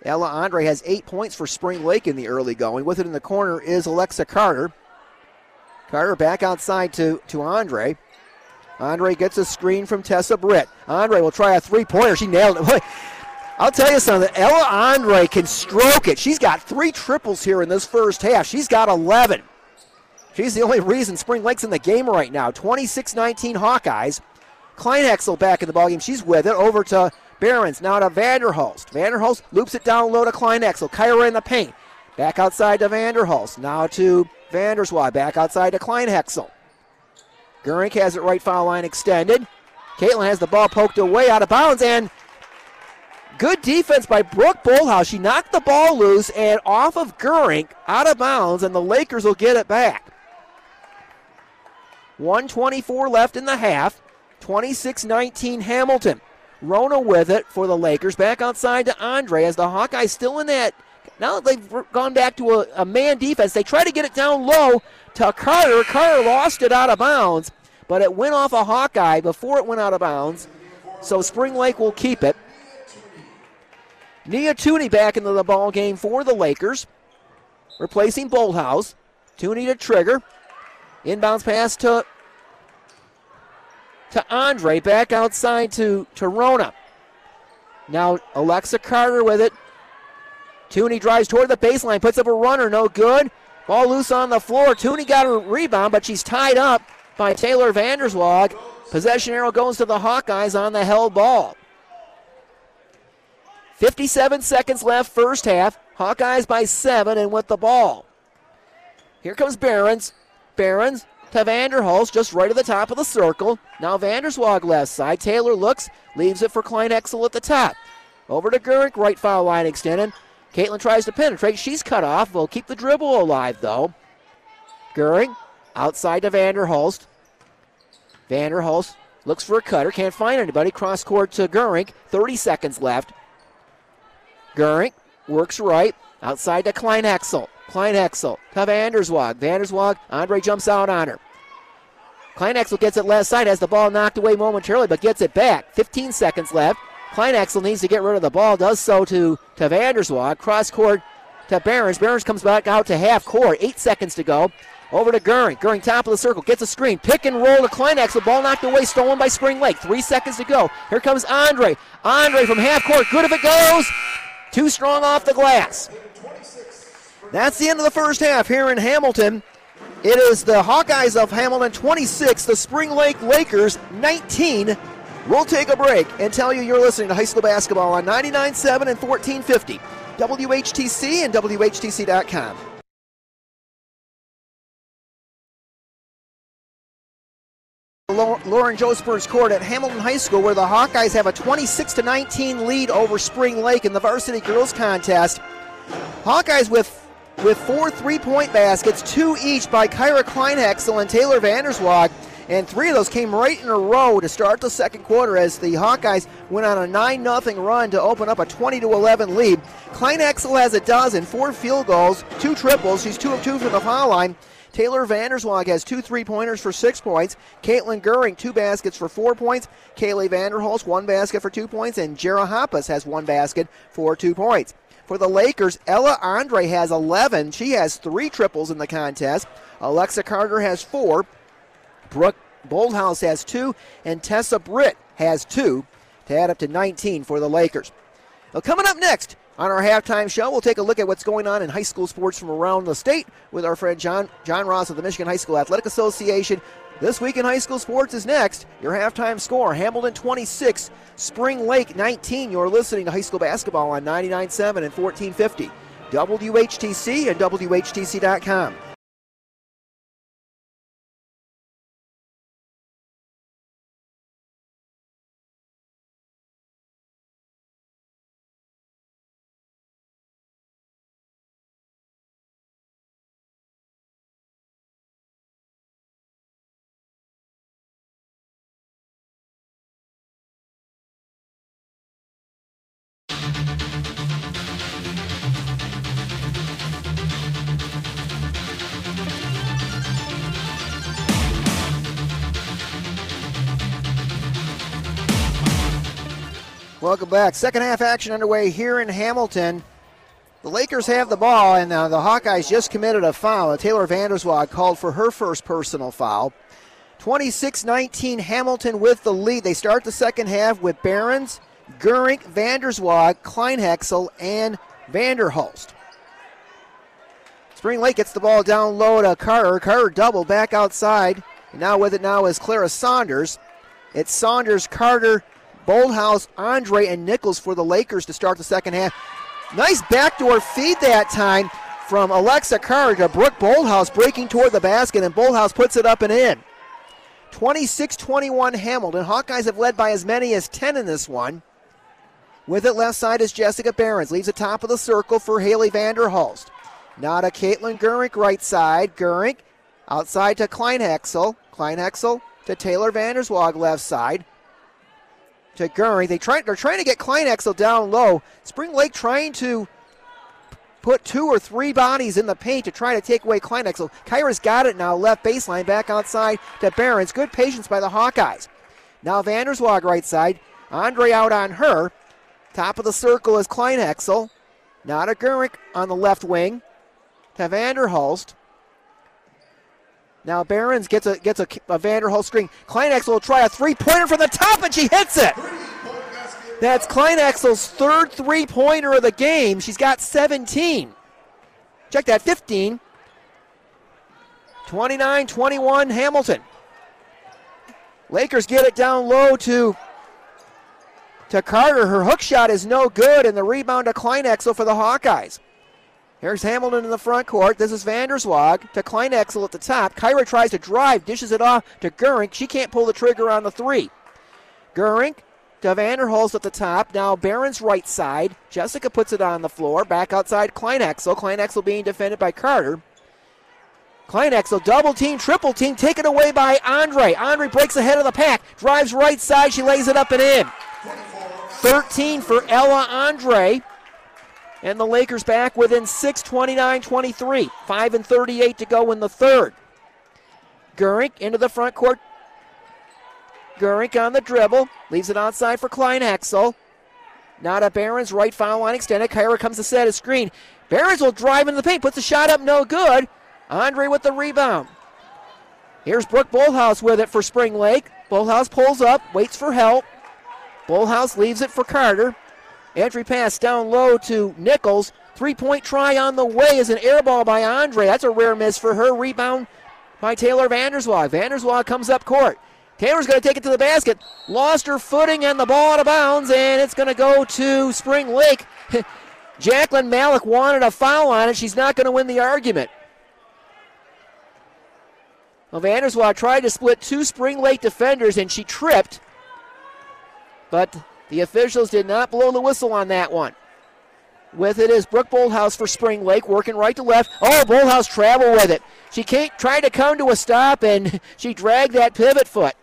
Speaker 2: Ella Andre has eight points for Spring Lake in the early going. With it in the corner is Alexa Carter. Carter back outside to, to Andre. Andre gets a screen from Tessa Britt. Andre will try a three pointer. She nailed it. <laughs> I'll tell you something. Ella Andre can stroke it. She's got three triples here in this first half. She's got 11. She's the only reason Spring Lake's in the game right now. 26 19 Hawkeyes. Kleinhexel back in the ballgame. She's with it. Over to Behrens. Now to Vanderhulst. Vanderhulst loops it down low to Kleinhexel. Kyra in the paint. Back outside to Vanderhulst. Now to Vanderswag back outside to Kleinhexel. Gurink has it right foul line extended. Caitlin has the ball poked away out of bounds and good defense by Brooke Bolthouse. She knocked the ball loose and off of Gurink out of bounds, and the Lakers will get it back. 124 left in the half. 26 19 Hamilton. Rona with it for the Lakers. Back outside to Andre as the Hawkeyes still in that now that they've gone back to a, a man defense, they try to get it down low to Carter. Carter lost it out of bounds, but it went off a Hawkeye before it went out of bounds. So Spring Lake will keep it. Nia Tooney back into the ball game for the Lakers, replacing Bolthouse. Tooney to trigger. Inbounds pass to to Andre. Back outside to, to Rona. Now Alexa Carter with it. Tooney drives toward the baseline, puts up a runner, no good. Ball loose on the floor. Tooney got a rebound, but she's tied up by Taylor Vanderswag. Possession arrow goes to the Hawkeyes on the held ball. 57 seconds left, first half. Hawkeyes by seven and with the ball. Here comes Behrens. Behrens to Vanderhulst, just right at the top of the circle. Now Vanderswag left side. Taylor looks, leaves it for Kleinhexel at the top. Over to Gurink, right foul line extended. Caitlin tries to penetrate. She's cut off. Will keep the dribble alive, though. Gurink outside to Vanderhulst. Vanderhulst looks for a cutter. Can't find anybody. Cross court to Gurink. 30 seconds left. Gurink works right. Outside to Kleinhexel. Kleinhexel to Vanderswag. Vanderswag. Andre jumps out on her. Klein Kleinhexel gets it left side. Has the ball knocked away momentarily, but gets it back. 15 seconds left. Klein Kleinhexel needs to get rid of the ball, does so to, to Vanderswag. Cross court to Behrens. Behrens comes back out to half court. Eight seconds to go. Over to Gurink. Gurink top of the circle. Gets a screen. Pick and roll to Kleinhexel. Ball knocked away. Stolen by Spring Lake. Three seconds to go. Here comes Andre. Andre from half court. Good if it goes. Too strong off the glass. That's the end of the first half here in Hamilton. It is the Hawkeyes of Hamilton 26, the Spring Lake Lakers 19. We'll take a break and tell you you're listening to high school basketball on 99.7 and 1450, WHTC and WHTC.com. Lauren Joseph's court at Hamilton High School, where the Hawkeyes have a 26 19 lead over Spring Lake in the varsity girls contest. Hawkeyes with with four three-point baskets, two each by Kyra Kleinhexel and Taylor Vanderswag and three of those came right in a row to start the second quarter as the Hawkeyes went on a 9 0 run to open up a 20 11 lead. Kleinhexel has a dozen, four field goals, two triples. She's two of two from the foul line. Taylor Vanderswag has two three pointers for six points. Caitlin Gurink, two baskets for four points. Kaylee Vanderhulst, one basket for two points. And Jera Hoppus has one basket for two points. For the Lakers, Ella Andre has 11. She has three triples in the contest. Alexa Carter has four. Brooke Bolthouse has two, and Tessa Britt has two to add up to 19 for the Lakers. Now, coming up next on our halftime show, we'll take a look at what's going on in high school sports from around the state with our friend John John Ross of the Michigan High School Athletic Association. This week in high school sports is next. Your halftime score Hamilton 26, Spring Lake 19. You're listening to high school basketball on 99.7 and 1450. WHTC and WHTC.com. Welcome back. Second half action underway here in Hamilton. The Lakers have the ball, and uh, the Hawkeyes just committed a foul. Taylor Vanderswag called for her first personal foul. 26 19 Hamilton with the lead. They start the second half with Behrens, Gurink, Vanderswag, Kleinhexel, and Vanderhulst. Spring Lake gets the ball down low to Carter. Carter double back outside. And now with it now is Clara Saunders. It's Saunders, Carter, Bolthouse, Andre, and Nichols for the Lakers to start the second half. Nice backdoor feed that time from Alexa to Brooke Bolthouse breaking toward the basket, and Bolthouse puts it up and in. 26 21 Hamilton. Hawkeyes have led by as many as 10 in this one. With it left side is Jessica Behrens. Leaves the top of the circle for Haley Vanderhulst. Now to Caitlin Gurink, right side. Gurink outside to Kleinhexel. Kleinhexel to Taylor Vanderswag, left side. To Gurink. They try, they're trying to get Kleinhexel down low. Spring Lake trying to put two or three bodies in the paint to try to take away Kleinhexel. Kyra's got it now, left baseline, back outside to Behrens. Good patience by the Hawkeyes. Now Vanderswag right side. Andre out on her. Top of the circle is Kleinhexel. Now to Gurink on the left wing. To Vanderhulst. Now Behrens gets a gets a, a Vanderhulst screen. Kleinhexel will try a three-pointer from the top, and she hits it. That's Kleinhexel's third three-pointer of the game. She's got 17. Check that, 15. 29-21 Hamilton. Lakers get it down low to to Carter. Her hook shot is no good, and the rebound to Kleinhexel for the Hawkeyes. Here's Hamilton in the front court. This is Vanderswag to Kleinhexel at the top. Kyra tries to drive, dishes it off to Gurink. She can't pull the trigger on the three. Gurink to Vanderhulst at the top. Now Behrens right side. Jessica puts it on the floor. Back outside Kleinhexel. Kleinhexel being defended by Carter. Kleinhexel double team, triple team, taken away by Andre. Andre breaks ahead of the pack, drives right side. She lays it up and in. 13 for Ella Andre. And the Lakers back within 6, 29 23. 5 and 38 to go in the third. Gurink into the front court. Gurink on the dribble. Leaves it outside for Kleinhexel. Not to Behrens right foul line extended. Kyra comes to set a screen. Behrens will drive into the paint. Puts the shot up, no good. Andre with the rebound. Here's Brooke Bolthouse with it for Spring Lake. Bolthouse pulls up, waits for help. Bolthouse leaves it for Carter. Entry pass down low to Nichols. Three point try on the way is an air ball by Andre. That's a rare miss for her. Rebound by Taylor Vanderswag. Vanderswag comes up court. Taylor's going to take it to the basket. Lost her footing and the ball out of bounds, and it's going to go to Spring Lake. <laughs> Jacqueline Malik wanted a foul on it. She's not going to win the argument. Well, tried to split two Spring Lake defenders, and she tripped. But the officials did not blow the whistle on that one. With it is Brooke Bolthouse for Spring Lake, working right to left. Oh, Bolthouse travel with it. She can't try to come to a stop, and <laughs> she dragged that pivot foot.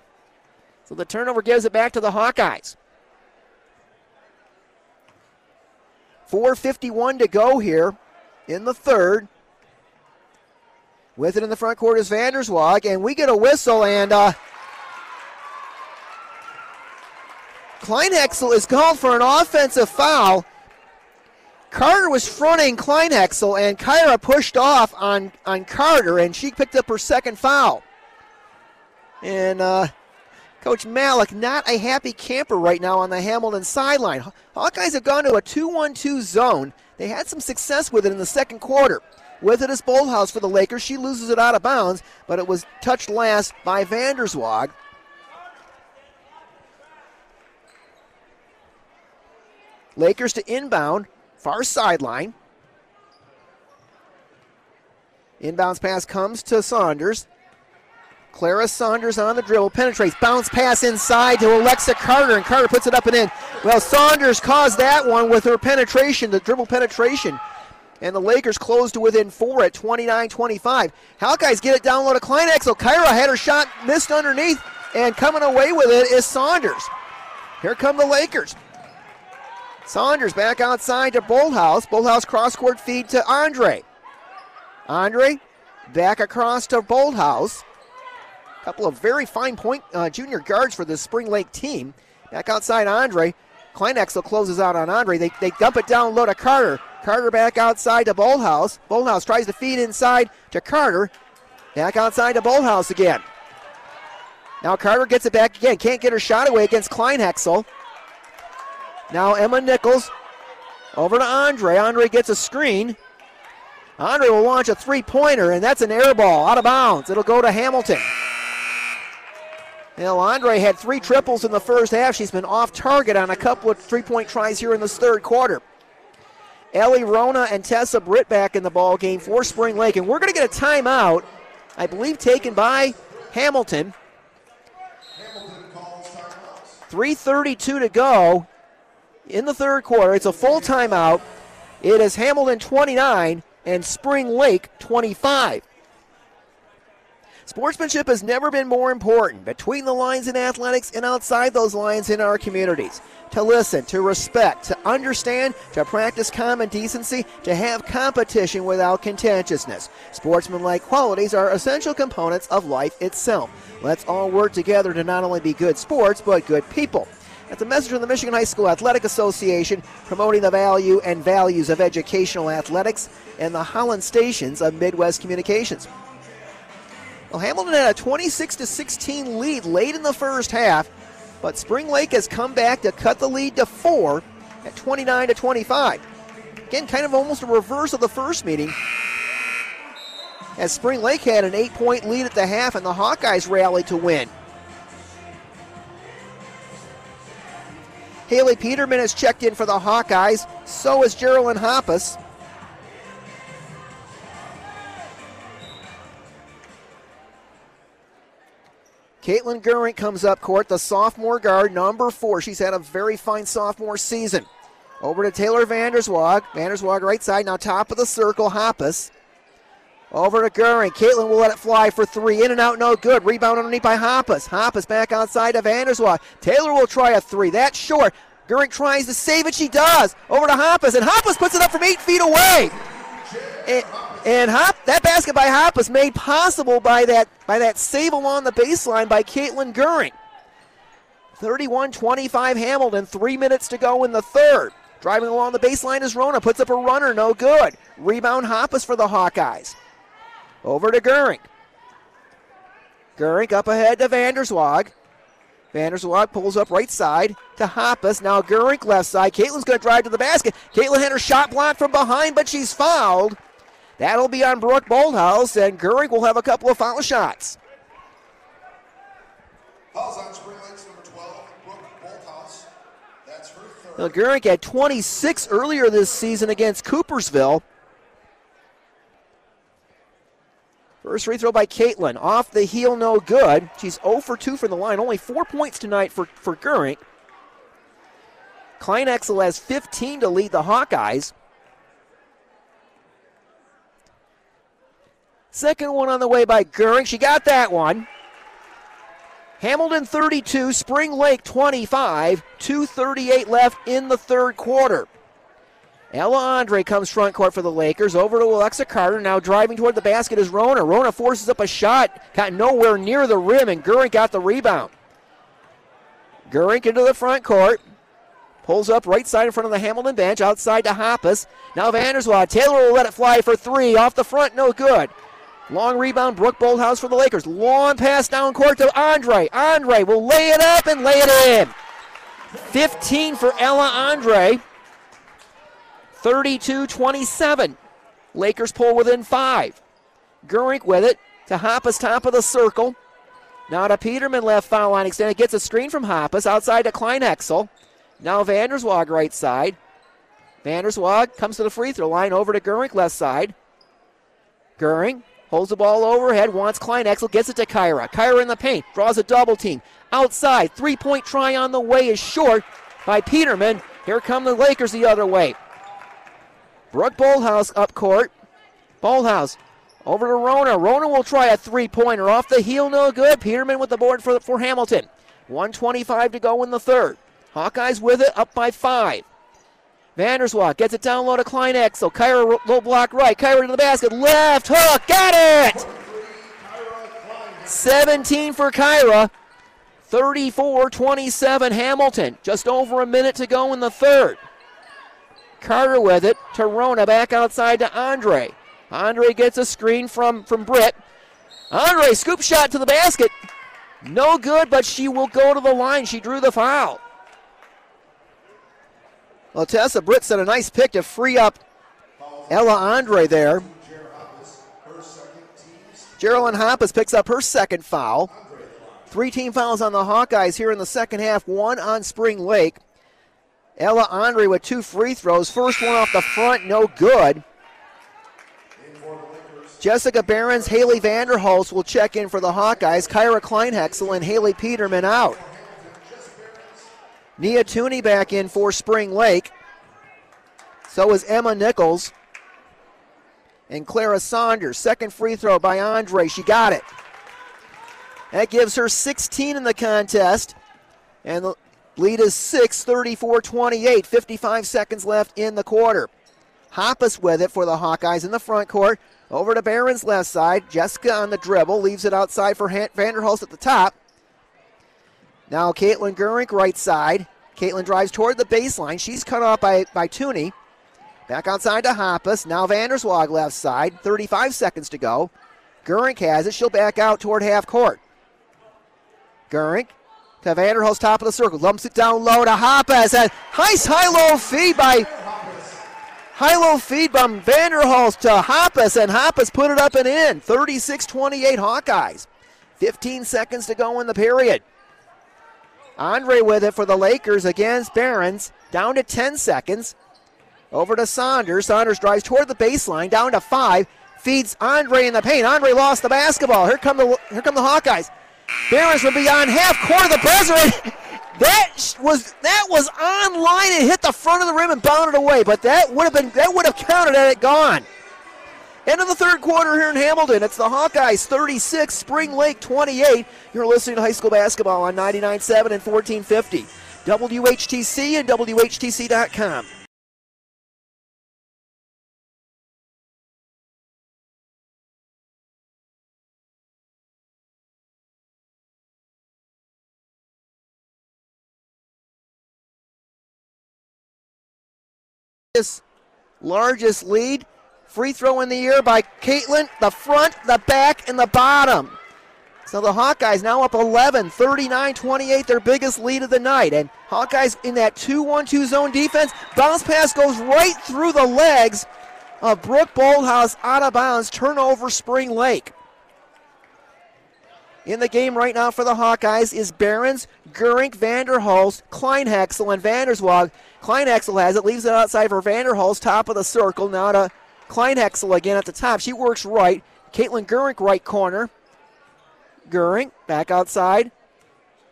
Speaker 2: So the turnover gives it back to the Hawkeyes. 4.51 to go here in the third. With it in the front court is Vanderswag, and we get a whistle, and uh, Kleinhexel is called for an offensive foul. Carter was fronting Kleinhexel, and Kyra pushed off on, on Carter, and she picked up her second foul. And uh, Coach Malik, not a happy camper right now on the Hamilton sideline. Hawkeyes have gone to a 2 1 2 zone. They had some success with it in the second quarter. With it is Bolthouse for the Lakers. She loses it out of bounds, but it was touched last by Vanderswag. Lakers to inbound, far sideline. Inbounds pass comes to Saunders. Clara Saunders on the dribble, penetrates, bounce pass inside to Alexa Carter, and Carter puts it up and in. Well, Saunders caused that one with her penetration, the dribble penetration. And the Lakers close to within four at 29 25. Hawkeyes get it down low to Kleinhexel. Kyra had her shot missed underneath, and coming away with it is Saunders. Here come the Lakers. Saunders back outside to Bolthouse. Bolthouse cross court feed to Andre. Andre back across to Bolthouse. A couple of very fine point uh, junior guards for the Spring Lake team. Back outside Andre. Kleinhexel closes out on Andre. They, they dump it down low to Carter. Carter back outside to Bolthouse. Bolthouse tries to feed inside to Carter. Back outside to Bolthouse again. Now Carter gets it back again. Can't get her shot away against Kleinhexel. Now Emma Nichols over to Andre. Andre gets a screen. Andre will launch a three pointer, and that's an air ball out of bounds. It'll go to Hamilton. Now, Andre had three triples in the first half. She's been off target on a couple of three point tries here in this third quarter. Ellie Rona and Tessa Britt back in the ball game for Spring Lake, and we're going to get a timeout, I believe, taken by Hamilton.
Speaker 4: Hamilton calls timeouts.
Speaker 2: 3.32 to go in the third quarter. It's a full timeout. It is Hamilton 29 and Spring Lake 25. Sportsmanship has never been more important between the lines in athletics and outside those lines in our communities. To listen, to respect, to understand, to practice common decency, to have competition without contentiousness. Sportsmanlike qualities are essential components of life itself. Let's all work together to not only be good sports, but good people. That's a message from the Michigan High School Athletic Association promoting the value and values of educational athletics and the Holland stations of Midwest Communications. Well, Hamilton had a 26 to 16 lead late in the first half, but Spring Lake has come back to cut the lead to four at 29 to 25. Again, kind of almost a reverse of the first meeting. As Spring Lake had an eight point lead at the half, and the Hawkeyes rallied to win. Haley Peterman has checked in for the Hawkeyes. So has Geraldine Hoppus. Caitlin Gurink comes up court, the sophomore guard, number four. She's had a very fine sophomore season. Over to Taylor Vanderswag. Vanderswag right side, now top of the circle, Hoppus. Over to Gurink. Caitlin will let it fly for three. In and out, no good. Rebound underneath by Hoppus. Hoppus back outside of Vanderswag. Taylor will try a three. That's short. Gurink tries to save it. She does. Over to Hoppus, and Hoppus puts it up from eight feet away. And, and Hop, that basket by Hoppus made possible by that by that save along the baseline by Caitlin Gurink. 31-25 Hamilton. Three minutes to go in the third. Driving along the baseline is Rona. Puts up a runner. No good. Rebound Hoppus for the Hawkeyes. Over to Gurink. Gurink up ahead to Vanderswag. Vanderswag pulls up right side to Hoppus. Now Gurink left side. Caitlin's going to drive to the basket. Caitlin had her shot blocked from behind, but she's fouled. That'll be on Brooke Bolthouse, and Gurink will have a couple of foul shots.
Speaker 4: Fouls on Spring Lake's number 12, Brooke Bolthouse. That's her third.
Speaker 2: Now Gurink had 26 earlier this season against Coopersville. First free throw by Caitlin. Off the heel, no good. She's 0 for 2 from the line. Only four points tonight for, for Gurink. Kleinhexel has 15 to lead the Hawkeyes. Second one on the way by Gurink. She got that one. Hamilton 32, Spring Lake 25, 2.38 left in the third quarter. Ella Andre comes front court for the Lakers. Over to Alexa Carter. Now driving toward the basket is Rona. Rona forces up a shot. Got nowhere near the rim, and Gurink got the rebound. Gurink into the front court. Pulls up right side in front of the Hamilton bench. Outside to Hoppus. Now Vanderswag. Taylor will let it fly for three. Off the front, no good. Long rebound, Brooke Bolthouse for the Lakers. Long pass down court to Andre. Andre will lay it up and lay it in. 15 for Ella Andre. 32 27. Lakers pull within five. Gurink with it to Hoppus, top of the circle. Now to Peterman, left foul line extended. Gets a screen from Hoppus outside to Kleinhexel. Now Vanderswag, right side. Vanderswag comes to the free throw line over to Gurink, left side. Gurink holds the ball overhead, wants Kleinhexel, gets it to Kyra. Kyra in the paint, draws a double team. Outside, three point try on the way is short by Peterman. Here come the Lakers the other way. Brooke Bolthouse up court. Bolthouse over to Rona. Rona will try a three pointer off the heel, no good. Peterman with the board for, for Hamilton. 125 to go in the third. Hawkeyes with it, up by five. Vanderswag gets it down low to So Kyra low block right. Kyra to the basket. Left hook. Got it! 17 for Kyra.
Speaker 3: 34 27 Hamilton. Just over a minute to go in the third. Carter with it to Rona back outside to Andre. Andre gets a screen from, from Britt. Andre, scoop shot to the basket. No good, but she will go to the line. She drew the foul.
Speaker 2: Well, Tessa Britt set a nice pick to free up Ella Andre there. Geraldine Hoppus picks up her second foul. Three team fouls on the Hawkeyes here in the second half, one on Spring Lake. Ella Andre with two free throws. First one off the front, no good. Jessica Behrens, Haley Vanderhulst will check in for the Hawkeyes. Kyra Kleinhexel and Haley Peterman out. Nia Tooney back in for Spring Lake. So is Emma Nichols. And Clara Saunders. Second free throw by Andre. She got it. That gives her 16 in the contest. And lead is 6, 34 28. 55 seconds left in the quarter. Hoppus with it for the Hawkeyes in the front court. Over to Behrens left side. Jessica on the dribble. Leaves it outside for Vanderhulst at the top. Now Caitlin Gurink right side. Caitlin drives toward the baseline. She's cut off by, by Tooney. Back outside to Hoppus. Now Vanderswag left side. 35 seconds to go. Gurink has it. She'll back out toward half court. Gurink to Vanderhulst, top of the circle. Lumps it down low to Hoppus. And nice high-low feed by high-low feed from Vanderhulst to Hoppus, and Hoppus put it up and in. 36-28 Hawkeyes. 15 seconds to go in the period. Andre with it for the Lakers against Behrens. Down to 10 seconds. Over to Saunders. Saunders drives toward the baseline. Down to five. Feeds Andre in the paint. Andre lost the basketball. Here come the here come the Hawkeyes. Behrens from beyond half court of the buzzer. <laughs> That was that was on line and hit the front of the rim and bounded away. But that would have been that would have counted had it gone. End of the third quarter here in Hamilton. It's the Hawkeyes 36, Spring Lake 28. You're listening to high school basketball on 99.7 and 1450. WHTC and WHTC.com. largest lead. Free throw in the air by Caitlin. The front, the back, and the bottom. So the Hawkeyes now up 11, 39 28, their biggest lead of the night. And Hawkeyes in that 2 1 2 zone defense. Bounce pass goes right through the legs of Brooke Bolthouse out of bounds. Turnover Spring Lake. In the game right now for the Hawkeyes is Behrens, Gurink, Vanderhulst, Kleinhexel, and Vanderswag. Kleinhexel has it, leaves it outside for Vanderhulst, top of the circle. Now to Kleinhexel again at the top. She works right. Caitlin Gurink, right corner. Gurink back outside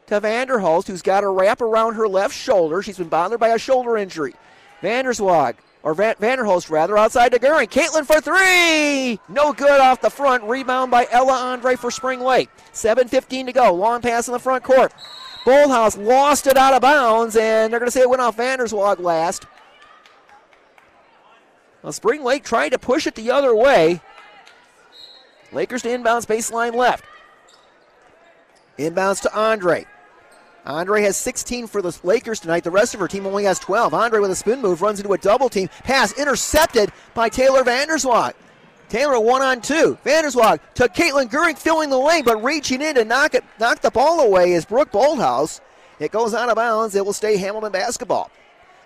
Speaker 2: to Vanderhulst, who's got a wrap around her left shoulder. She's been bothered by a shoulder injury. Vanderswag, or Van- rather, outside to Gurink. Caitlin for three! No good off the front. Rebound by Ella Andre for Spring Lake. 7.15 to go. Long pass in the front court. Bolthouse lost it out of bounds, and they're going to say it went off Vanderswag last. Spring Lake tried to push it the other way. Lakers to inbounds baseline left. Inbounds to Andre. Andre has 16 for the Lakers tonight. The rest of her team only has 12. Andre with a spin move runs into a double team. Pass intercepted by Taylor Vanderswag. Taylor one on two. Vanderswag to Caitlin Gurink filling the lane, but reaching in to knock it, knock the ball away is Brooke Bolthouse. It goes out of bounds. It will stay Hamilton basketball.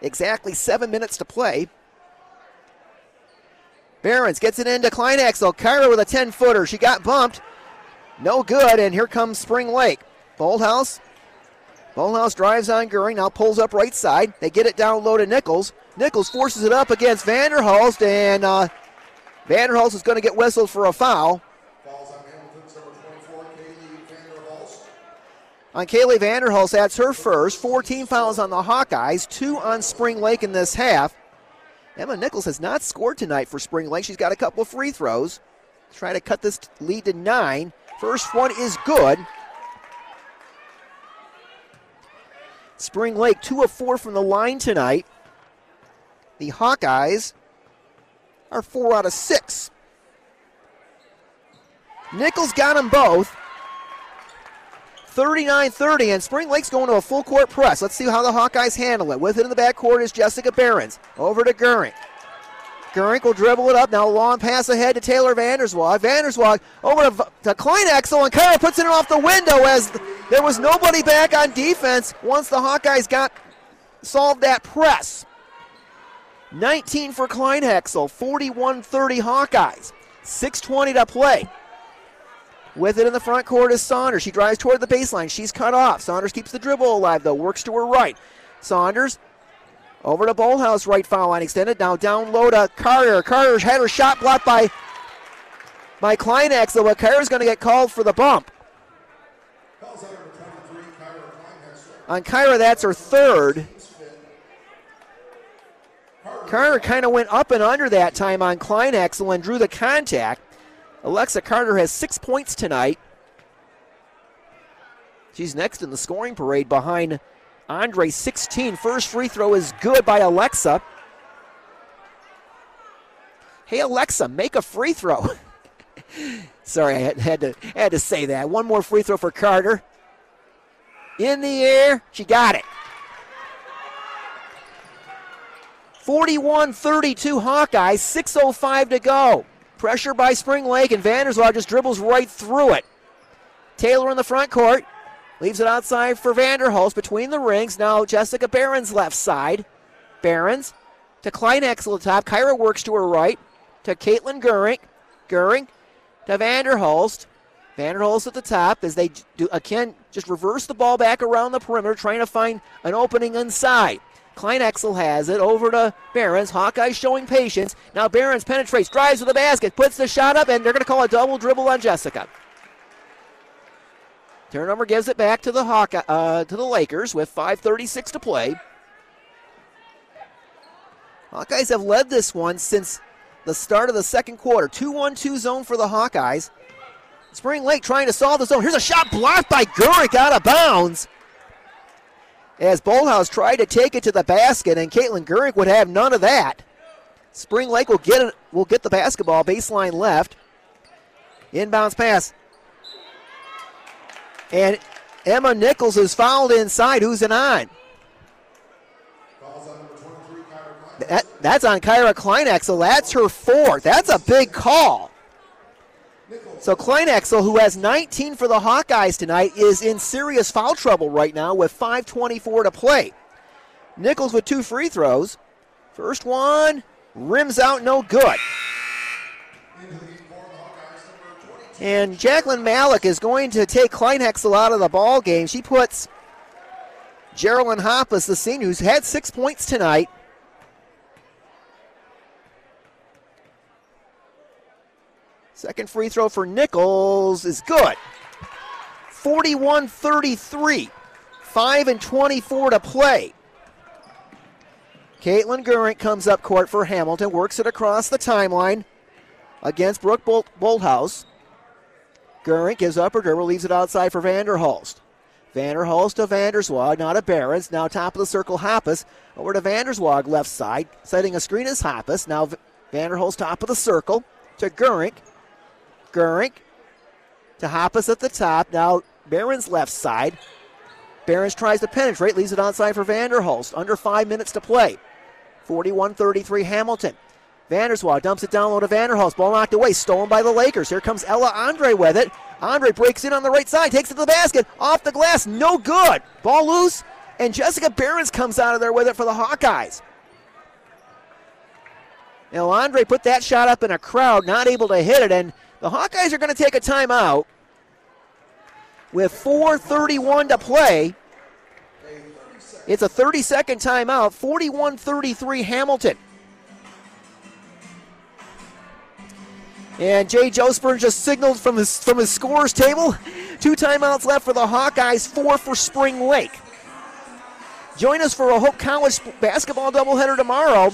Speaker 2: Exactly seven minutes to play. Behrens gets it into Kleinhexel. Kyra with a 10 footer. She got bumped. No good, and here comes Spring Lake. Bolthouse. Bolthouse drives on Gurink, now pulls up right side. They get it down low to Nichols. Nichols forces it up against Vanderhulst, and uh, Vanderhulst is going to get whistled for a foul. On Kaylee Vanderhulst, that's her first. 14 fouls on the Hawkeyes, two on Spring Lake in this half. Emma Nichols has not scored tonight for Spring Lake. She's got a couple of free throws. Try to cut this lead to nine. First one is good. Spring Lake, two of four from the line tonight. The Hawkeyes are four out of six. Nichols got them both. 39 30, and Spring Lake's going to a full court press. Let's see how the Hawkeyes handle it. With it in the backcourt is Jessica Behrens. Over to Gurink. Gurink will dribble it up. Now a long pass ahead to Taylor Vanderswag. Vanderswag over to, to Kleinhexel, and Kyra puts it off the window as there was nobody back on defense once the Hawkeyes got solved that press. 19 for Kleinhexel, 41 30 Hawkeyes. 6.20 to play. With it in the front court is Saunders. She drives toward the baseline. She's cut off. Saunders keeps the dribble alive, though. Works to her right. Saunders over to Bolthouse, right foul line extended. Now down low to Carter. Carter's had her shot blocked by by Kleinhexel, but Carter's going to get called for the bump. On Kyra, that's her third. Carter kind of went up and under that time on Kleinhexel and drew the contact. Alexa Carter has six points tonight. She's next in the scoring parade behind Andre 16. First free throw is good by Alexa. Hey Alexa, make a free throw. <laughs> Sorry, I had, to had to say that. One more free throw for Carter. In the air, she got it. 41 32 Hawkeyes, 6.05 to go. Pressure by Spring Lake, and Vanderswag just dribbles right through it. Taylor in the front court. Leaves it outside for Vanderhulst between the rings. Now Jessica Behrens left side. Behrens to Kleinhexel at the top. Kyra works to her right. To Caitlin Gurink. Gurink to Vanderhulst. Vanderhulst at the top as they do again just reverse the ball back around the perimeter, trying to find an opening inside. Kleinhexel has it over to Behrens. Hawkeye showing patience. Now Behrens penetrates, drives to the basket, puts the shot up, and they're going to call a double dribble on Jessica. Turnover gives it back to the Hawkeye, uh, to the Lakers with 5:36 to play. Hawkeyes have led this one since the start of the second quarter. 2-1-2 zone for the Hawkeyes. Spring Lake trying to solve the zone. Here's a shot blocked by Gurink out of bounds as Bolthouse tried to take it to the basket, and Caitlin Gurink would have none of that. Spring Lake will get it, will get the basketball baseline left. Inbounds pass. And Emma Nichols is fouled inside. Who's it on? That, that's on Kyra so That's her fourth. That's a big call. So Kleinhexel, who has 19 for the Hawkeyes tonight, is in serious foul trouble right now with 5.24 to play. Nichols with two free throws. First one rims out, no good. And Jacqueline Malik is going to take Kleinhexel out of the ball game. She puts Geraldine Hoppus, the senior, who's had six points tonight, Second free throw for Nichols is good. 41 33. 5 and 24 to play. Caitlin Gurink comes up court for Hamilton, works it across the timeline against Brooke Bolt- Bolthouse. Gurink gives up her dribble, leaves it outside for Vanderhulst. Vanderhulst to Vanderswag, not a Behrens. Now top of the circle, Hoppus. Over to Vanderswag, left side. Setting a screen is Hoppus. Now Vanderhulst, top of the circle to Gurink. Gurink to Hoppus at the top. Now Behrens left side. Behrens tries to penetrate, leaves it onside for Vanderhulst. Under five minutes to play. 41 33 Hamilton. Vanderswag dumps it down low to Vanderhulst. Ball knocked away, stolen by the Lakers. Here comes Ella Andre with it. Andre breaks in on the right side, takes it to the basket, off the glass, no good. Ball loose, and Jessica Behrens comes out of there with it for the Hawkeyes. Now Andre put that shot up in a crowd, not able to hit it, and the Hawkeyes are going to take a timeout with 4.31 to play. It's a 30 second timeout, 41 33 Hamilton. And Jay Jospern just signaled from his from his scores table. <laughs> Two timeouts left for the Hawkeyes, four for Spring Lake. Join us for a Hope College basketball doubleheader tomorrow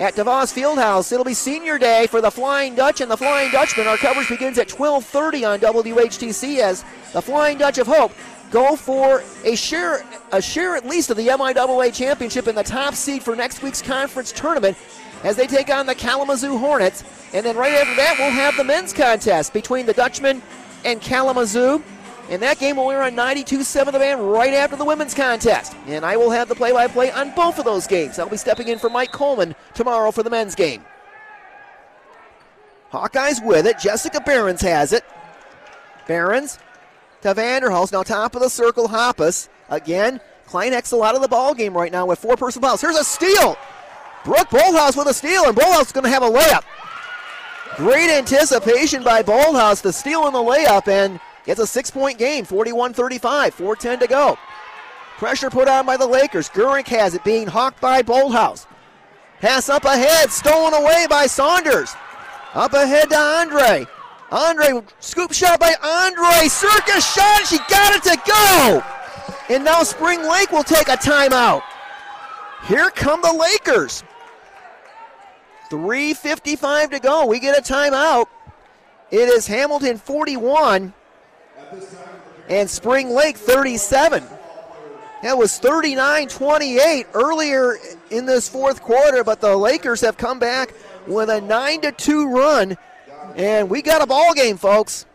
Speaker 2: at DeVos Fieldhouse. It'll be senior day for the Flying Dutch and the Flying Dutchman. Our coverage begins at 12:30 on WHTC as the Flying Dutch of Hope go for a share a share at least of the MIAA championship and the top seed for next week's conference tournament as they take on the Kalamazoo Hornets. And then right after that, we'll have the men's contest between the Dutchman and Kalamazoo. And that game will air on 92.7 The Fan right after the women's contest. And I will have the play by play on both of those games. I'll be stepping in for Mike Coleman tomorrow for the men's game. Hawkeyes with it. Jessica Behrens has it. Behrens to Vanderhulst. Now top of the circle, Hoppus. Again, Kleinhexel out of the ball game right now with four personal fouls. Here's a steal. Brooke Bolthouse with a steal, and Bolthouse is going to have a layup. Great anticipation by Bolthouse, the steal and the layup, and it's a six-point game, 41-35, 4:10 to go. Pressure put on by the Lakers. Gurink has it, being hawked by Bolthouse. Pass up ahead, stolen away by Saunders. Up ahead to Andre. Andre, scoop shot by Andre. Circus shot, she got it to go. And now Spring Lake will take a timeout. Here come the Lakers. 3.55 to go. We get a timeout. It is Hamilton 41 and Spring Lake 37. That was 39 28 earlier in this fourth quarter, but the Lakers have come back with a 9 to 2 run, and we got a ball game, folks.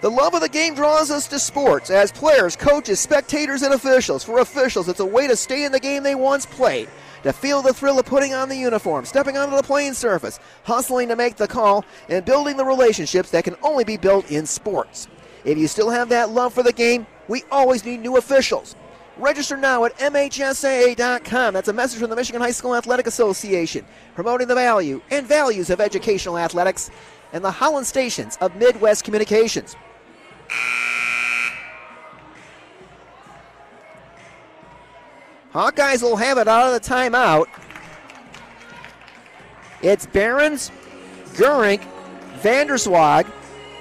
Speaker 2: The love of the game draws us to sports as players, coaches, spectators, and officials. For officials, it's a way to stay in the game they once played, to feel the thrill of putting on the uniform, stepping onto the playing surface, hustling to make the call, and building the relationships that can only be built in sports. If you still have that love for the game, we always need new officials. Register now at MHSAA.com. That's a message from the Michigan High School Athletic Association, promoting the value and values of educational athletics and the Holland stations of Midwest Communications. Hawkeyes will have it out of the timeout. It's Behrens, Gurink, Vanderswag,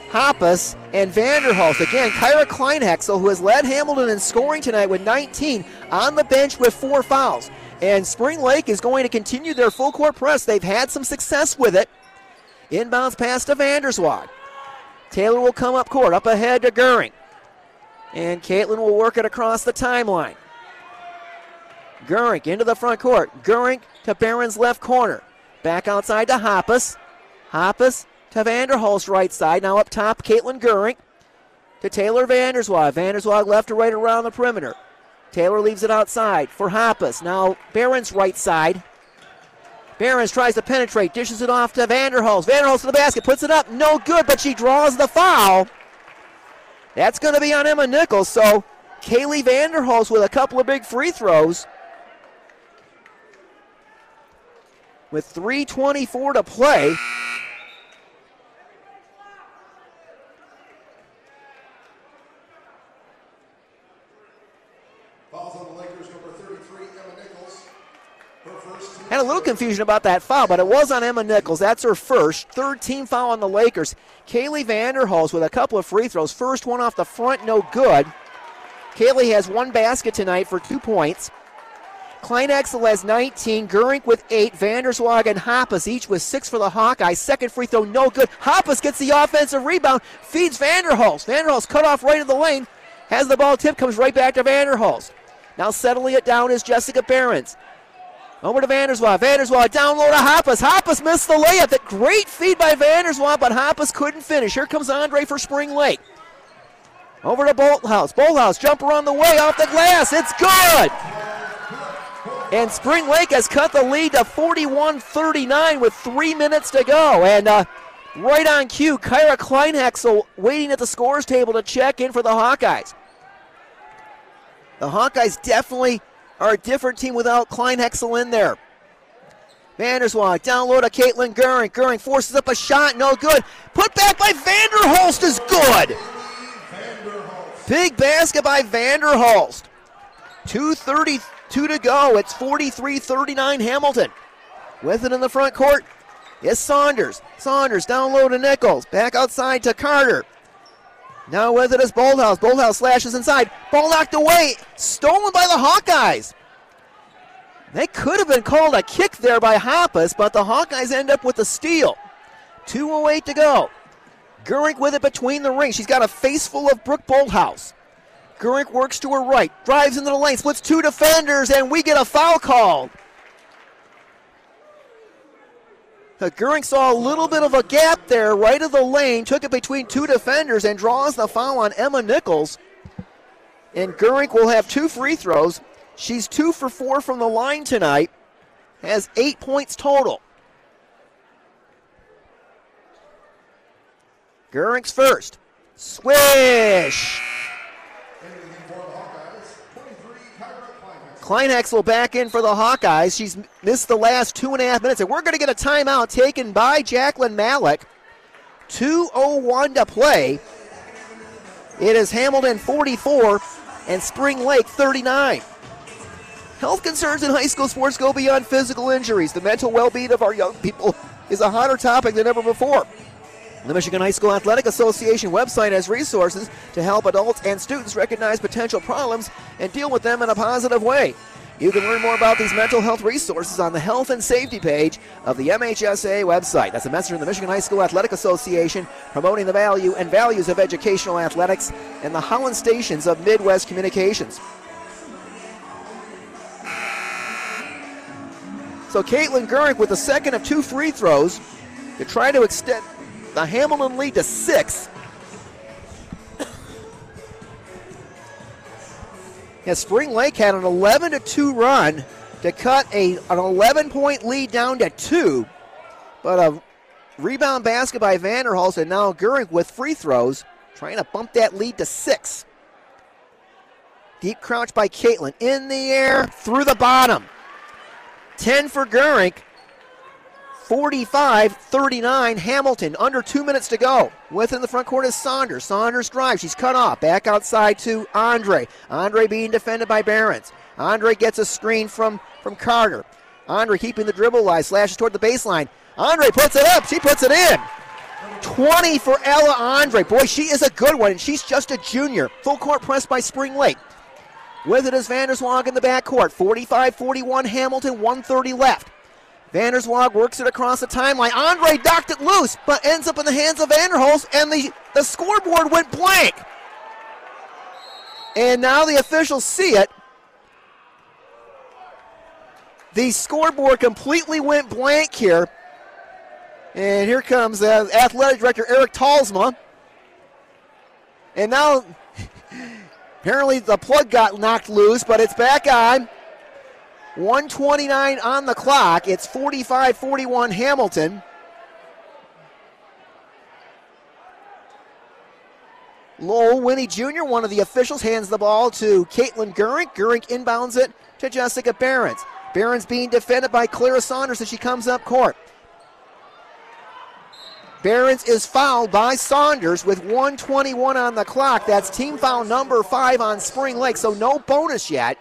Speaker 2: Hoppus, and Vanderhulst. Again, Kyra Kleinhexel, who has led Hamilton in scoring tonight with 19, on the bench with four fouls. And Spring Lake is going to continue their full court press. They've had some success with it. Inbounds pass to Vanderswag. Taylor will come up court, up ahead to Gurink. And Caitlin will work it across the timeline. Gurink into the front court. Gurink to Behrens left corner. Back outside to Hoppus. Hoppus to Vanderhulst right side. Now up top, Caitlin Gurink to Taylor Vanderswag. Vanderswag left to right around the perimeter. Taylor leaves it outside for Hoppus. Now Behrens right side. Behrens tries to penetrate, dishes it off to Vanderhulst. Vanderhulst to the basket, puts it up, no good, but she draws the foul. That's going to be on Emma Nichols. So Kaylee Vanderhulst with a couple of big free throws. With 3.24 to play. Had a little confusion about that foul, but it was on Emma Nichols. That's her first. Third team foul on the Lakers. Kaylee Vanderhulst with a couple of free throws. First one off the front, no good. Kaylee has one basket tonight for two points. Kleinhexel has 19, Gurink with 8, Vanderswag and Hoppus each with 6 for the Hawkeyes. Second free throw, no good. Hoppus gets the offensive rebound, feeds Vanderhulst. Vanderhulst cut off right in the lane, has the ball tipped, comes right back to Vanderhulst. Now settling it down is Jessica Behrens. Over to Vanderswag. Vanderswag down low to Hoppus. Hoppus missed the layup. That great feed by Vanderswag, but Hoppus couldn't finish. Here comes Andre for Spring Lake. Over to Bolthouse. Bolthouse jumper on the way off the glass. It's good. And Spring Lake has cut the lead to 41 39 with three minutes to go. And uh, right on cue, Kyra Kleinhexel waiting at the scores table to check in for the Hawkeyes. The Hawkeyes definitely are a different team without Kleinhexel in there. Vanderswag down low to Caitlin Gurink. Gurink forces up a shot, no good. Put back by Vanderhulst is good. Vanderhulst. Big basket by Vanderhulst. 230 Two to go. It's 43 39 Hamilton. With it in the front court is Saunders. Saunders down low to Nichols. Back outside to Carter. Now with it is Bolthouse. Bolthouse slashes inside. Ball knocked away. Stolen by the Hawkeyes. They could have been called a kick there by Hoppus, but the Hawkeyes end up with a steal. 2.08 to go. Gurink with it between the rings. She's got a face full of Brooke Bolthouse. Gurink works to her right, drives into the lane, splits two defenders, and we get a foul called. Gurink saw a little bit of a gap there, right of the lane, took it between two defenders, and draws the foul on Emma Nichols. And Gurink will have two free throws. She's two for four from the line tonight, has eight points total. Gurink's first. Swish! Kleinhexel back in for the Hawkeyes. She's missed the last two and a half minutes, and we're going to get a timeout taken by Jacqueline Malik. 2.01 to play. It is Hamilton 44 and Spring Lake 39. Health concerns in high school sports go beyond physical injuries. The mental well being of our young people is a hotter topic than ever before. The Michigan High School Athletic Association website has resources to help adults and students recognize potential problems and deal with them in a positive way. You can learn more about these mental health resources on the health and safety page of the MHSA website. That's a message from the Michigan High School Athletic Association promoting the value and values of educational athletics and the Holland stations of Midwest Communications. So Caitlin Gurink with the second of two free throws to try to extend the Hamilton lead to six. yeah, Spring Lake had an 11 to 2 run to cut a, an 11 point lead down to two. But a rebound basket by Vanderhulst and now Gurink with free throws, trying to bump that lead to six. Deep crouch by Caitlin. In the air, through the bottom. 10 for Gurink. 45 39 Hamilton. Under two minutes to go. Within the front court is Saunders. Saunders drives. She's cut off. Back outside to Andre. Andre being defended by Behrens. Andre gets a screen from, from Carter. Andre keeping the dribble line. Slashes toward the baseline. Andre puts it up. She puts it in. 20 for Ella Andre. Boy, she is a good one, and she's just a junior. Full court press by Spring Lake. With it is Vanderswag in the backcourt. 45 41 Hamilton, 130 left. Vanderswag works it across the timeline. Andre docked it loose, but ends up in the hands of Vanderhulst, and the, the scoreboard went blank. And now the officials see it. The scoreboard completely went blank here. And here comes uh, athletic director Eric Talsma. And now, <laughs> apparently, the plug got knocked loose, but it's back on. 129 on the clock. It's 45 41 Hamilton. Lowell Winnie Jr., one of the officials, hands the ball to Caitlin Gurink. Gurink inbounds it to Jessica Behrens. Behrens being defended by Clara Saunders as she comes up court. Behrens is fouled by Saunders with 121 on the clock. That's team foul number five on Spring Lake, so no bonus yet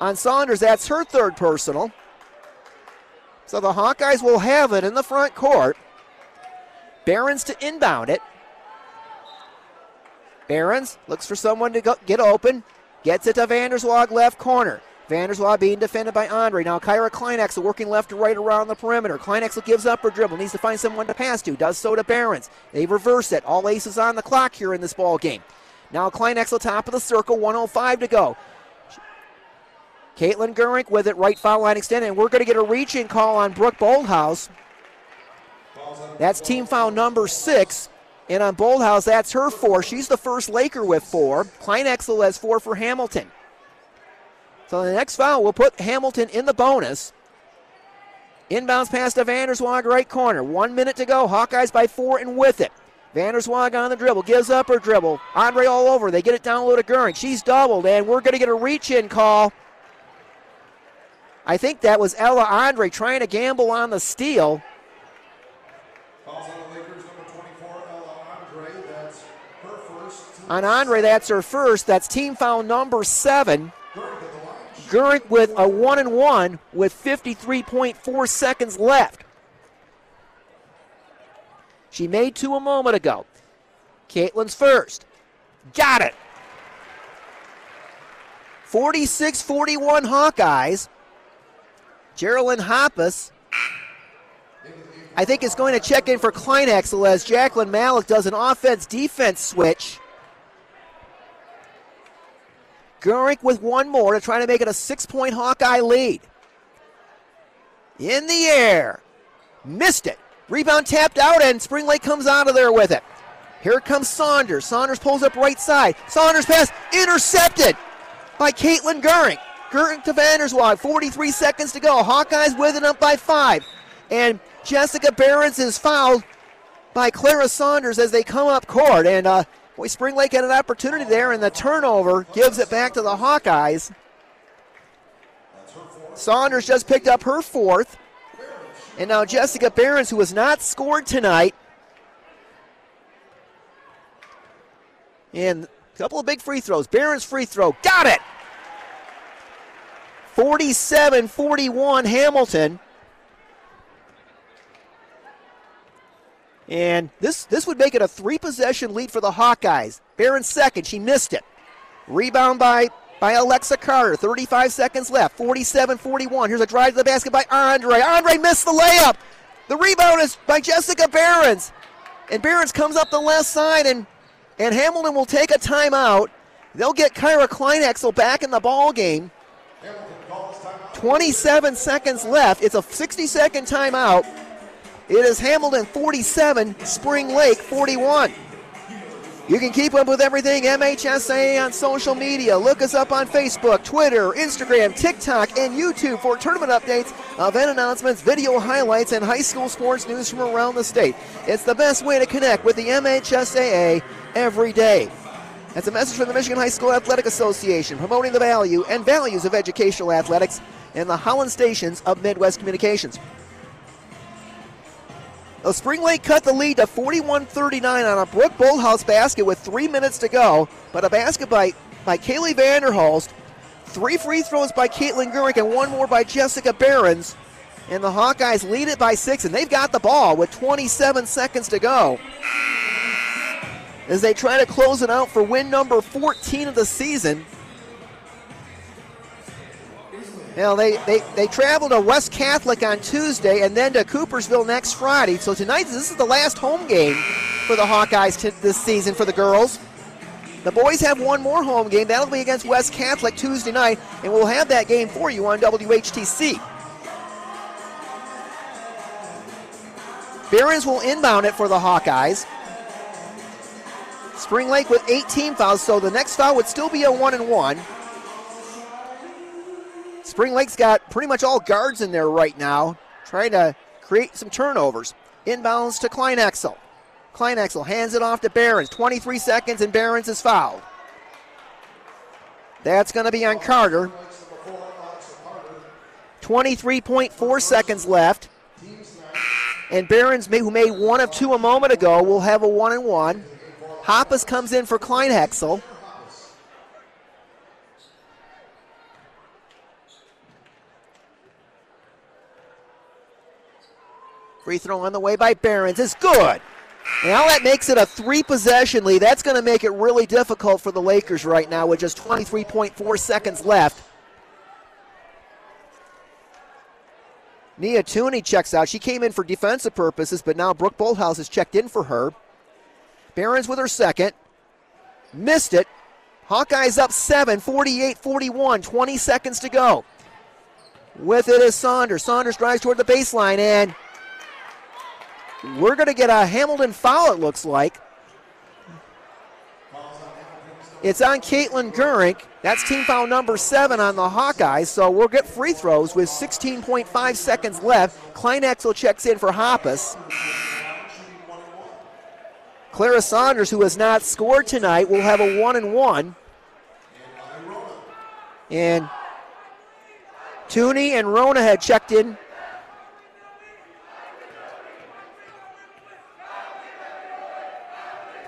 Speaker 2: on Saunders. That's her third personal. So the Hawkeyes will have it in the front court. Behrens to inbound it. Behrens looks for someone to go, get open. Gets it to Vanderswag left corner. Vanderswag being defended by Andre. Now Kyra Kleinhexel working left to right around the perimeter. Kleinhexel gives up her dribble. Needs to find someone to pass to. Does so to Behrens. They reverse it. All aces on the clock here in this ball game. Now Kleinhexel top of the circle. 105 to go. Caitlin Gurink with it, right foul line extended, and we're going to get a reach in call on Brooke Bolthouse. That's team foul number six. And on Bolthouse, that's her four. She's the first Laker with four. Kleinhexel has four for Hamilton. So the next foul will put Hamilton in the bonus. Inbounds pass to Vanderswag, right corner. One minute to go. Hawkeyes by four and with it. Vanderswag on the dribble, gives up her dribble. Andre all over. They get it down low to Gurink. She's doubled, and we're going to get a reach in call I think that was Ella Andre trying to gamble on the steal. On Andre, that's her first. That's team foul number seven. Gurink with a one and one with 53.4 seconds left. She made two a moment ago. Caitlin's first. Got it. 46 41 Hawkeyes. Geraldine Hoppus, I think, is going to check in for Kleinhexel as Jacqueline Malik does an offense defense switch. Gurink with one more to try to make it a six point Hawkeye lead. In the air. Missed it. Rebound tapped out, and Spring Lake comes out of there with it. Here comes Saunders. Saunders pulls up right side. Saunders pass intercepted by Caitlin Gurink. Gurink to Vanderswag. 43 seconds to go. Hawkeyes with it up by five. And Jessica Behrens is fouled by Clara Saunders as they come up court. And uh, boy, Spring Lake had an opportunity there, and the turnover gives it back to the Hawkeyes. Saunders just picked up her fourth. And now Jessica Behrens, who has not scored tonight. And a couple of big free throws. Behrens free throw. Got it! 47 41 Hamilton. And this, this would make it a three possession lead for the Hawkeyes. Behrens second. She missed it. Rebound by, by Alexa Carter. 35 seconds left. 47 41. Here's a drive to the basket by Andre. Andre missed the layup. The rebound is by Jessica Behrens. And Behrens comes up the left side, and, and Hamilton will take a timeout. They'll get Kyra Kleinhexel back in the ball game. 27 seconds left. It's a 60 second timeout. It is Hamilton 47, Spring Lake 41. You can keep up with everything MHSAA on social media. Look us up on Facebook, Twitter, Instagram, TikTok, and YouTube for tournament updates, event announcements, video highlights, and high school sports news from around the state. It's the best way to connect with the MHSAA every day. That's a message from the Michigan High School Athletic Association, promoting the value and values of educational athletics and the Holland stations of Midwest Communications. Now, Spring Lake cut the lead to 41 39 on a Brooke Bolthouse basket with three minutes to go, but a basket by, by Kaylee Vanderhulst, three free throws by Caitlin Gurink, and one more by Jessica Behrens. And the Hawkeyes lead it by six, and they've got the ball with 27 seconds to go. As they try to close it out for win number 14 of the season. Now they, they, they travel to West Catholic on Tuesday and then to Coopersville next Friday. So tonight, this is the last home game for the Hawkeyes t- this season for the girls. The boys have one more home game. That'll be against West Catholic Tuesday night, and we'll have that game for you on WHTC. Behrens will inbound it for the Hawkeyes. Spring Lake with 18 fouls, so the next foul would still be a one and one. Spring Lake's got pretty much all guards in there right now, trying to create some turnovers. Inbounds to Kleinhexel. Kleinhexel hands it off to Behrens. 23 seconds, and Behrens is fouled. That's going to be on Carter. 23.4 seconds left. And Behrens, who made one of two a moment ago, will have a one and one. Hoppus comes in for Kleinhexel. Free throw on the way by Behrens is good. Now that makes it a three possession lead. That's going to make it really difficult for the Lakers right now with just 23.4 seconds left. Nia Tooney checks out. She came in for defensive purposes, but now Brooke Bolthouse has checked in for her. Behrens with her second. Missed it. Hawkeyes up 7, 48 41, 20 seconds to go. With it is Saunders. Saunders drives toward the baseline, and we're going to get a Hamilton foul, it looks like. It's on Caitlin Gurink. That's team foul number seven on the Hawkeyes. So we'll get free throws with 16.5 seconds left. Kleinhexel checks in for Hoppus. Clara Saunders, who has not scored tonight, will have a one and one. And Tooney and Rona had checked in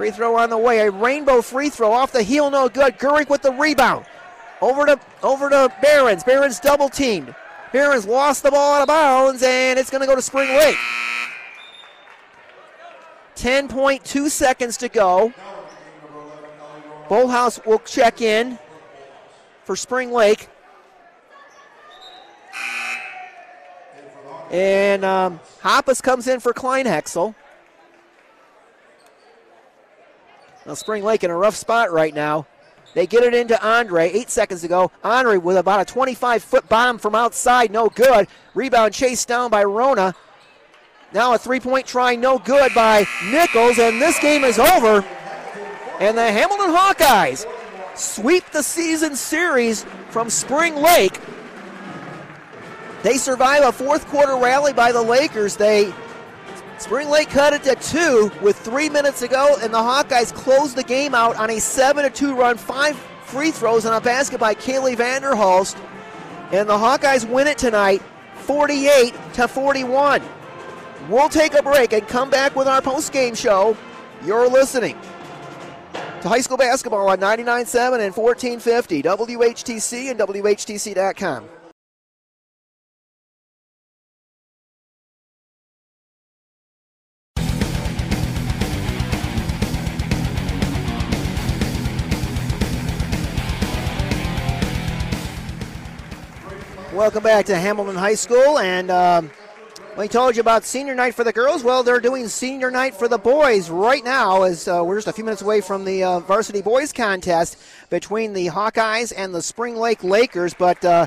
Speaker 2: Free throw on the way. A rainbow free throw off the heel, no good. Gurink with the rebound. Over to over to Behrens. Behrens double teamed. Behrens lost the ball out of bounds, and it's going to go to Spring Lake. 10.2 seconds to go. Bolthouse will check in for Spring Lake. And um, Hoppus comes in for Kleinhexel. Now, Spring Lake in a rough spot right now. They get it into Andre. Eight seconds ago. Andre with about a 25 foot bomb from outside. No good. Rebound chased down by Rona. Now a three point try. No good by Nichols. And this game is over. And the Hamilton Hawkeyes sweep the season series from Spring Lake. They survive a fourth quarter rally by the Lakers. They Spring Lake cut it to two with three minutes to go, and the Hawkeyes closed the game out on a 7 2 run, five free throws, and a basket by Kaylee Vanderhulst. And the Hawkeyes win it tonight 48 to 41. We'll take a break and come back with our post-game show. You're listening to high school basketball on 99.7 and 1450, WHTC and WHTC.com. Welcome back to Hamilton High School, and um, we told you about senior night for the girls. Well, they're doing senior night for the boys right now, as uh, we're just a few minutes away from the uh, varsity boys contest between the Hawkeyes and the Spring Lake Lakers. But uh,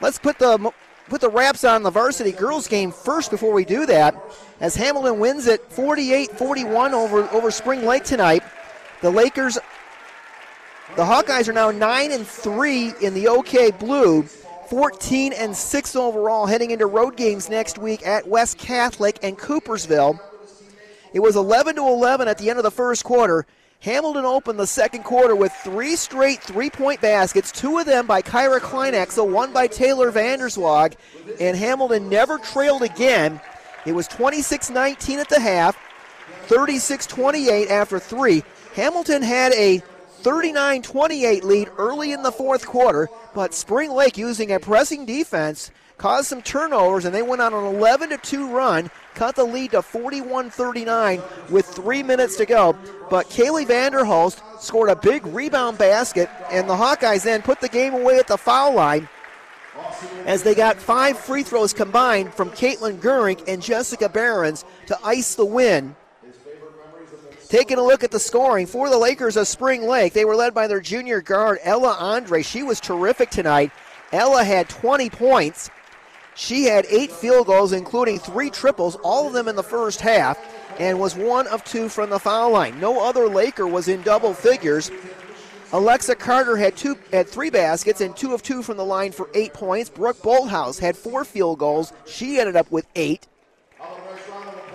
Speaker 2: let's put the put the wraps on the varsity girls game first before we do that. As Hamilton wins it 48-41 over over Spring Lake tonight, the Lakers, the Hawkeyes are now nine and three in the OK Blue. 14 and 6 overall heading into road games next week at West Catholic and Coopersville. It was 11 to 11 at the end of the first quarter. Hamilton opened the second quarter with three straight three-point baskets, two of them by Kyra Kleinhexel, one by Taylor Vanderswag, and Hamilton never trailed again. It was 26-19 at the half, 36-28 after three. Hamilton had a 39 28 lead early in the fourth quarter, but Spring Lake, using a pressing defense, caused some turnovers, and they went on an 11 2 run, cut the lead to 41 39 with three minutes to go. But Kaylee Vanderhulst scored a big rebound basket, and the Hawkeyes then put the game away at the foul line as they got five free throws combined from Caitlin Gurink and Jessica Behrens to ice the win Taking a look at the scoring for the Lakers of Spring Lake, they were led by their junior guard, Ella Andre. She was terrific tonight. Ella had 20 points. She had eight field goals, including three triples, all of them in the first half, and was one of two from the foul line. No other Laker was in double figures. Alexa Carter had two had three baskets and two of two from the line for eight points. Brooke Bolthouse had four field goals. She ended up with eight.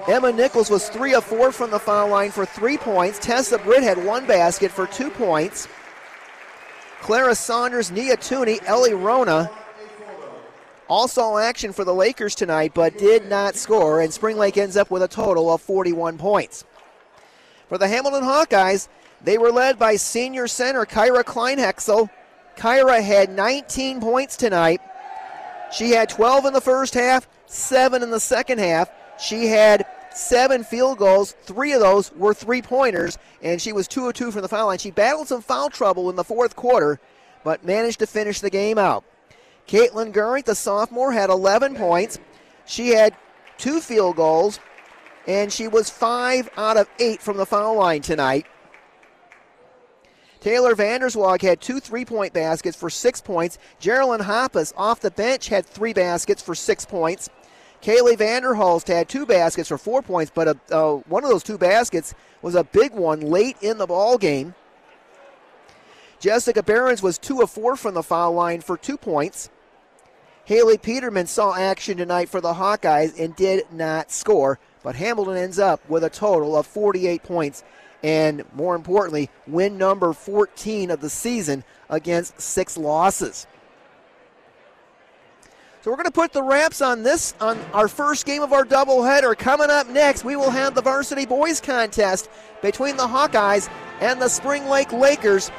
Speaker 2: Emma Nichols was three of four from the foul line for three points. Tessa Britt had one basket for two points. Clara Saunders, Nia Tooney, Ellie Rona all saw action for the Lakers tonight, but did not score, and Spring Lake ends up with a total of 41 points. For the Hamilton Hawkeyes, they were led by senior center Kyra Kleinhexel. Kyra had 19 points tonight. She had 12 in the first half, 7 in the second half. She had seven field goals. Three of those were three pointers, and she was 2 of 2 from the foul line. She battled some foul trouble in the fourth quarter, but managed to finish the game out. Caitlin Gurink, the sophomore, had 11 points. She had two field goals, and she was 5 out of 8 from the foul line tonight. Taylor Vanderswag had two three point baskets for six points. Geraldine Hoppus off the bench had three baskets for six points. Kaylee Vanderhulst had two baskets for four points, but a, uh, one of those two baskets was a big one late in the ball game. Jessica Behrens was two of four from the foul line for two points. Haley Peterman saw action tonight for the Hawkeyes and did not score, but Hamilton ends up with a total of 48 points and, more importantly, win number 14 of the season against six losses. So we're going to put the wraps on this on our first game of our doubleheader. Coming up next, we will have the varsity boys contest between the Hawkeyes and the Spring Lake Lakers.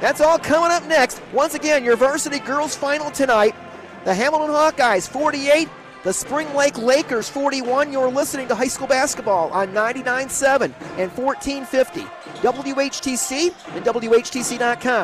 Speaker 2: That's all coming up next. Once again, your varsity girls final tonight. The Hamilton Hawkeyes 48, the Spring Lake Lakers 41. You're listening to high school basketball on 99.7 and 1450. WHTC and WHTC.com.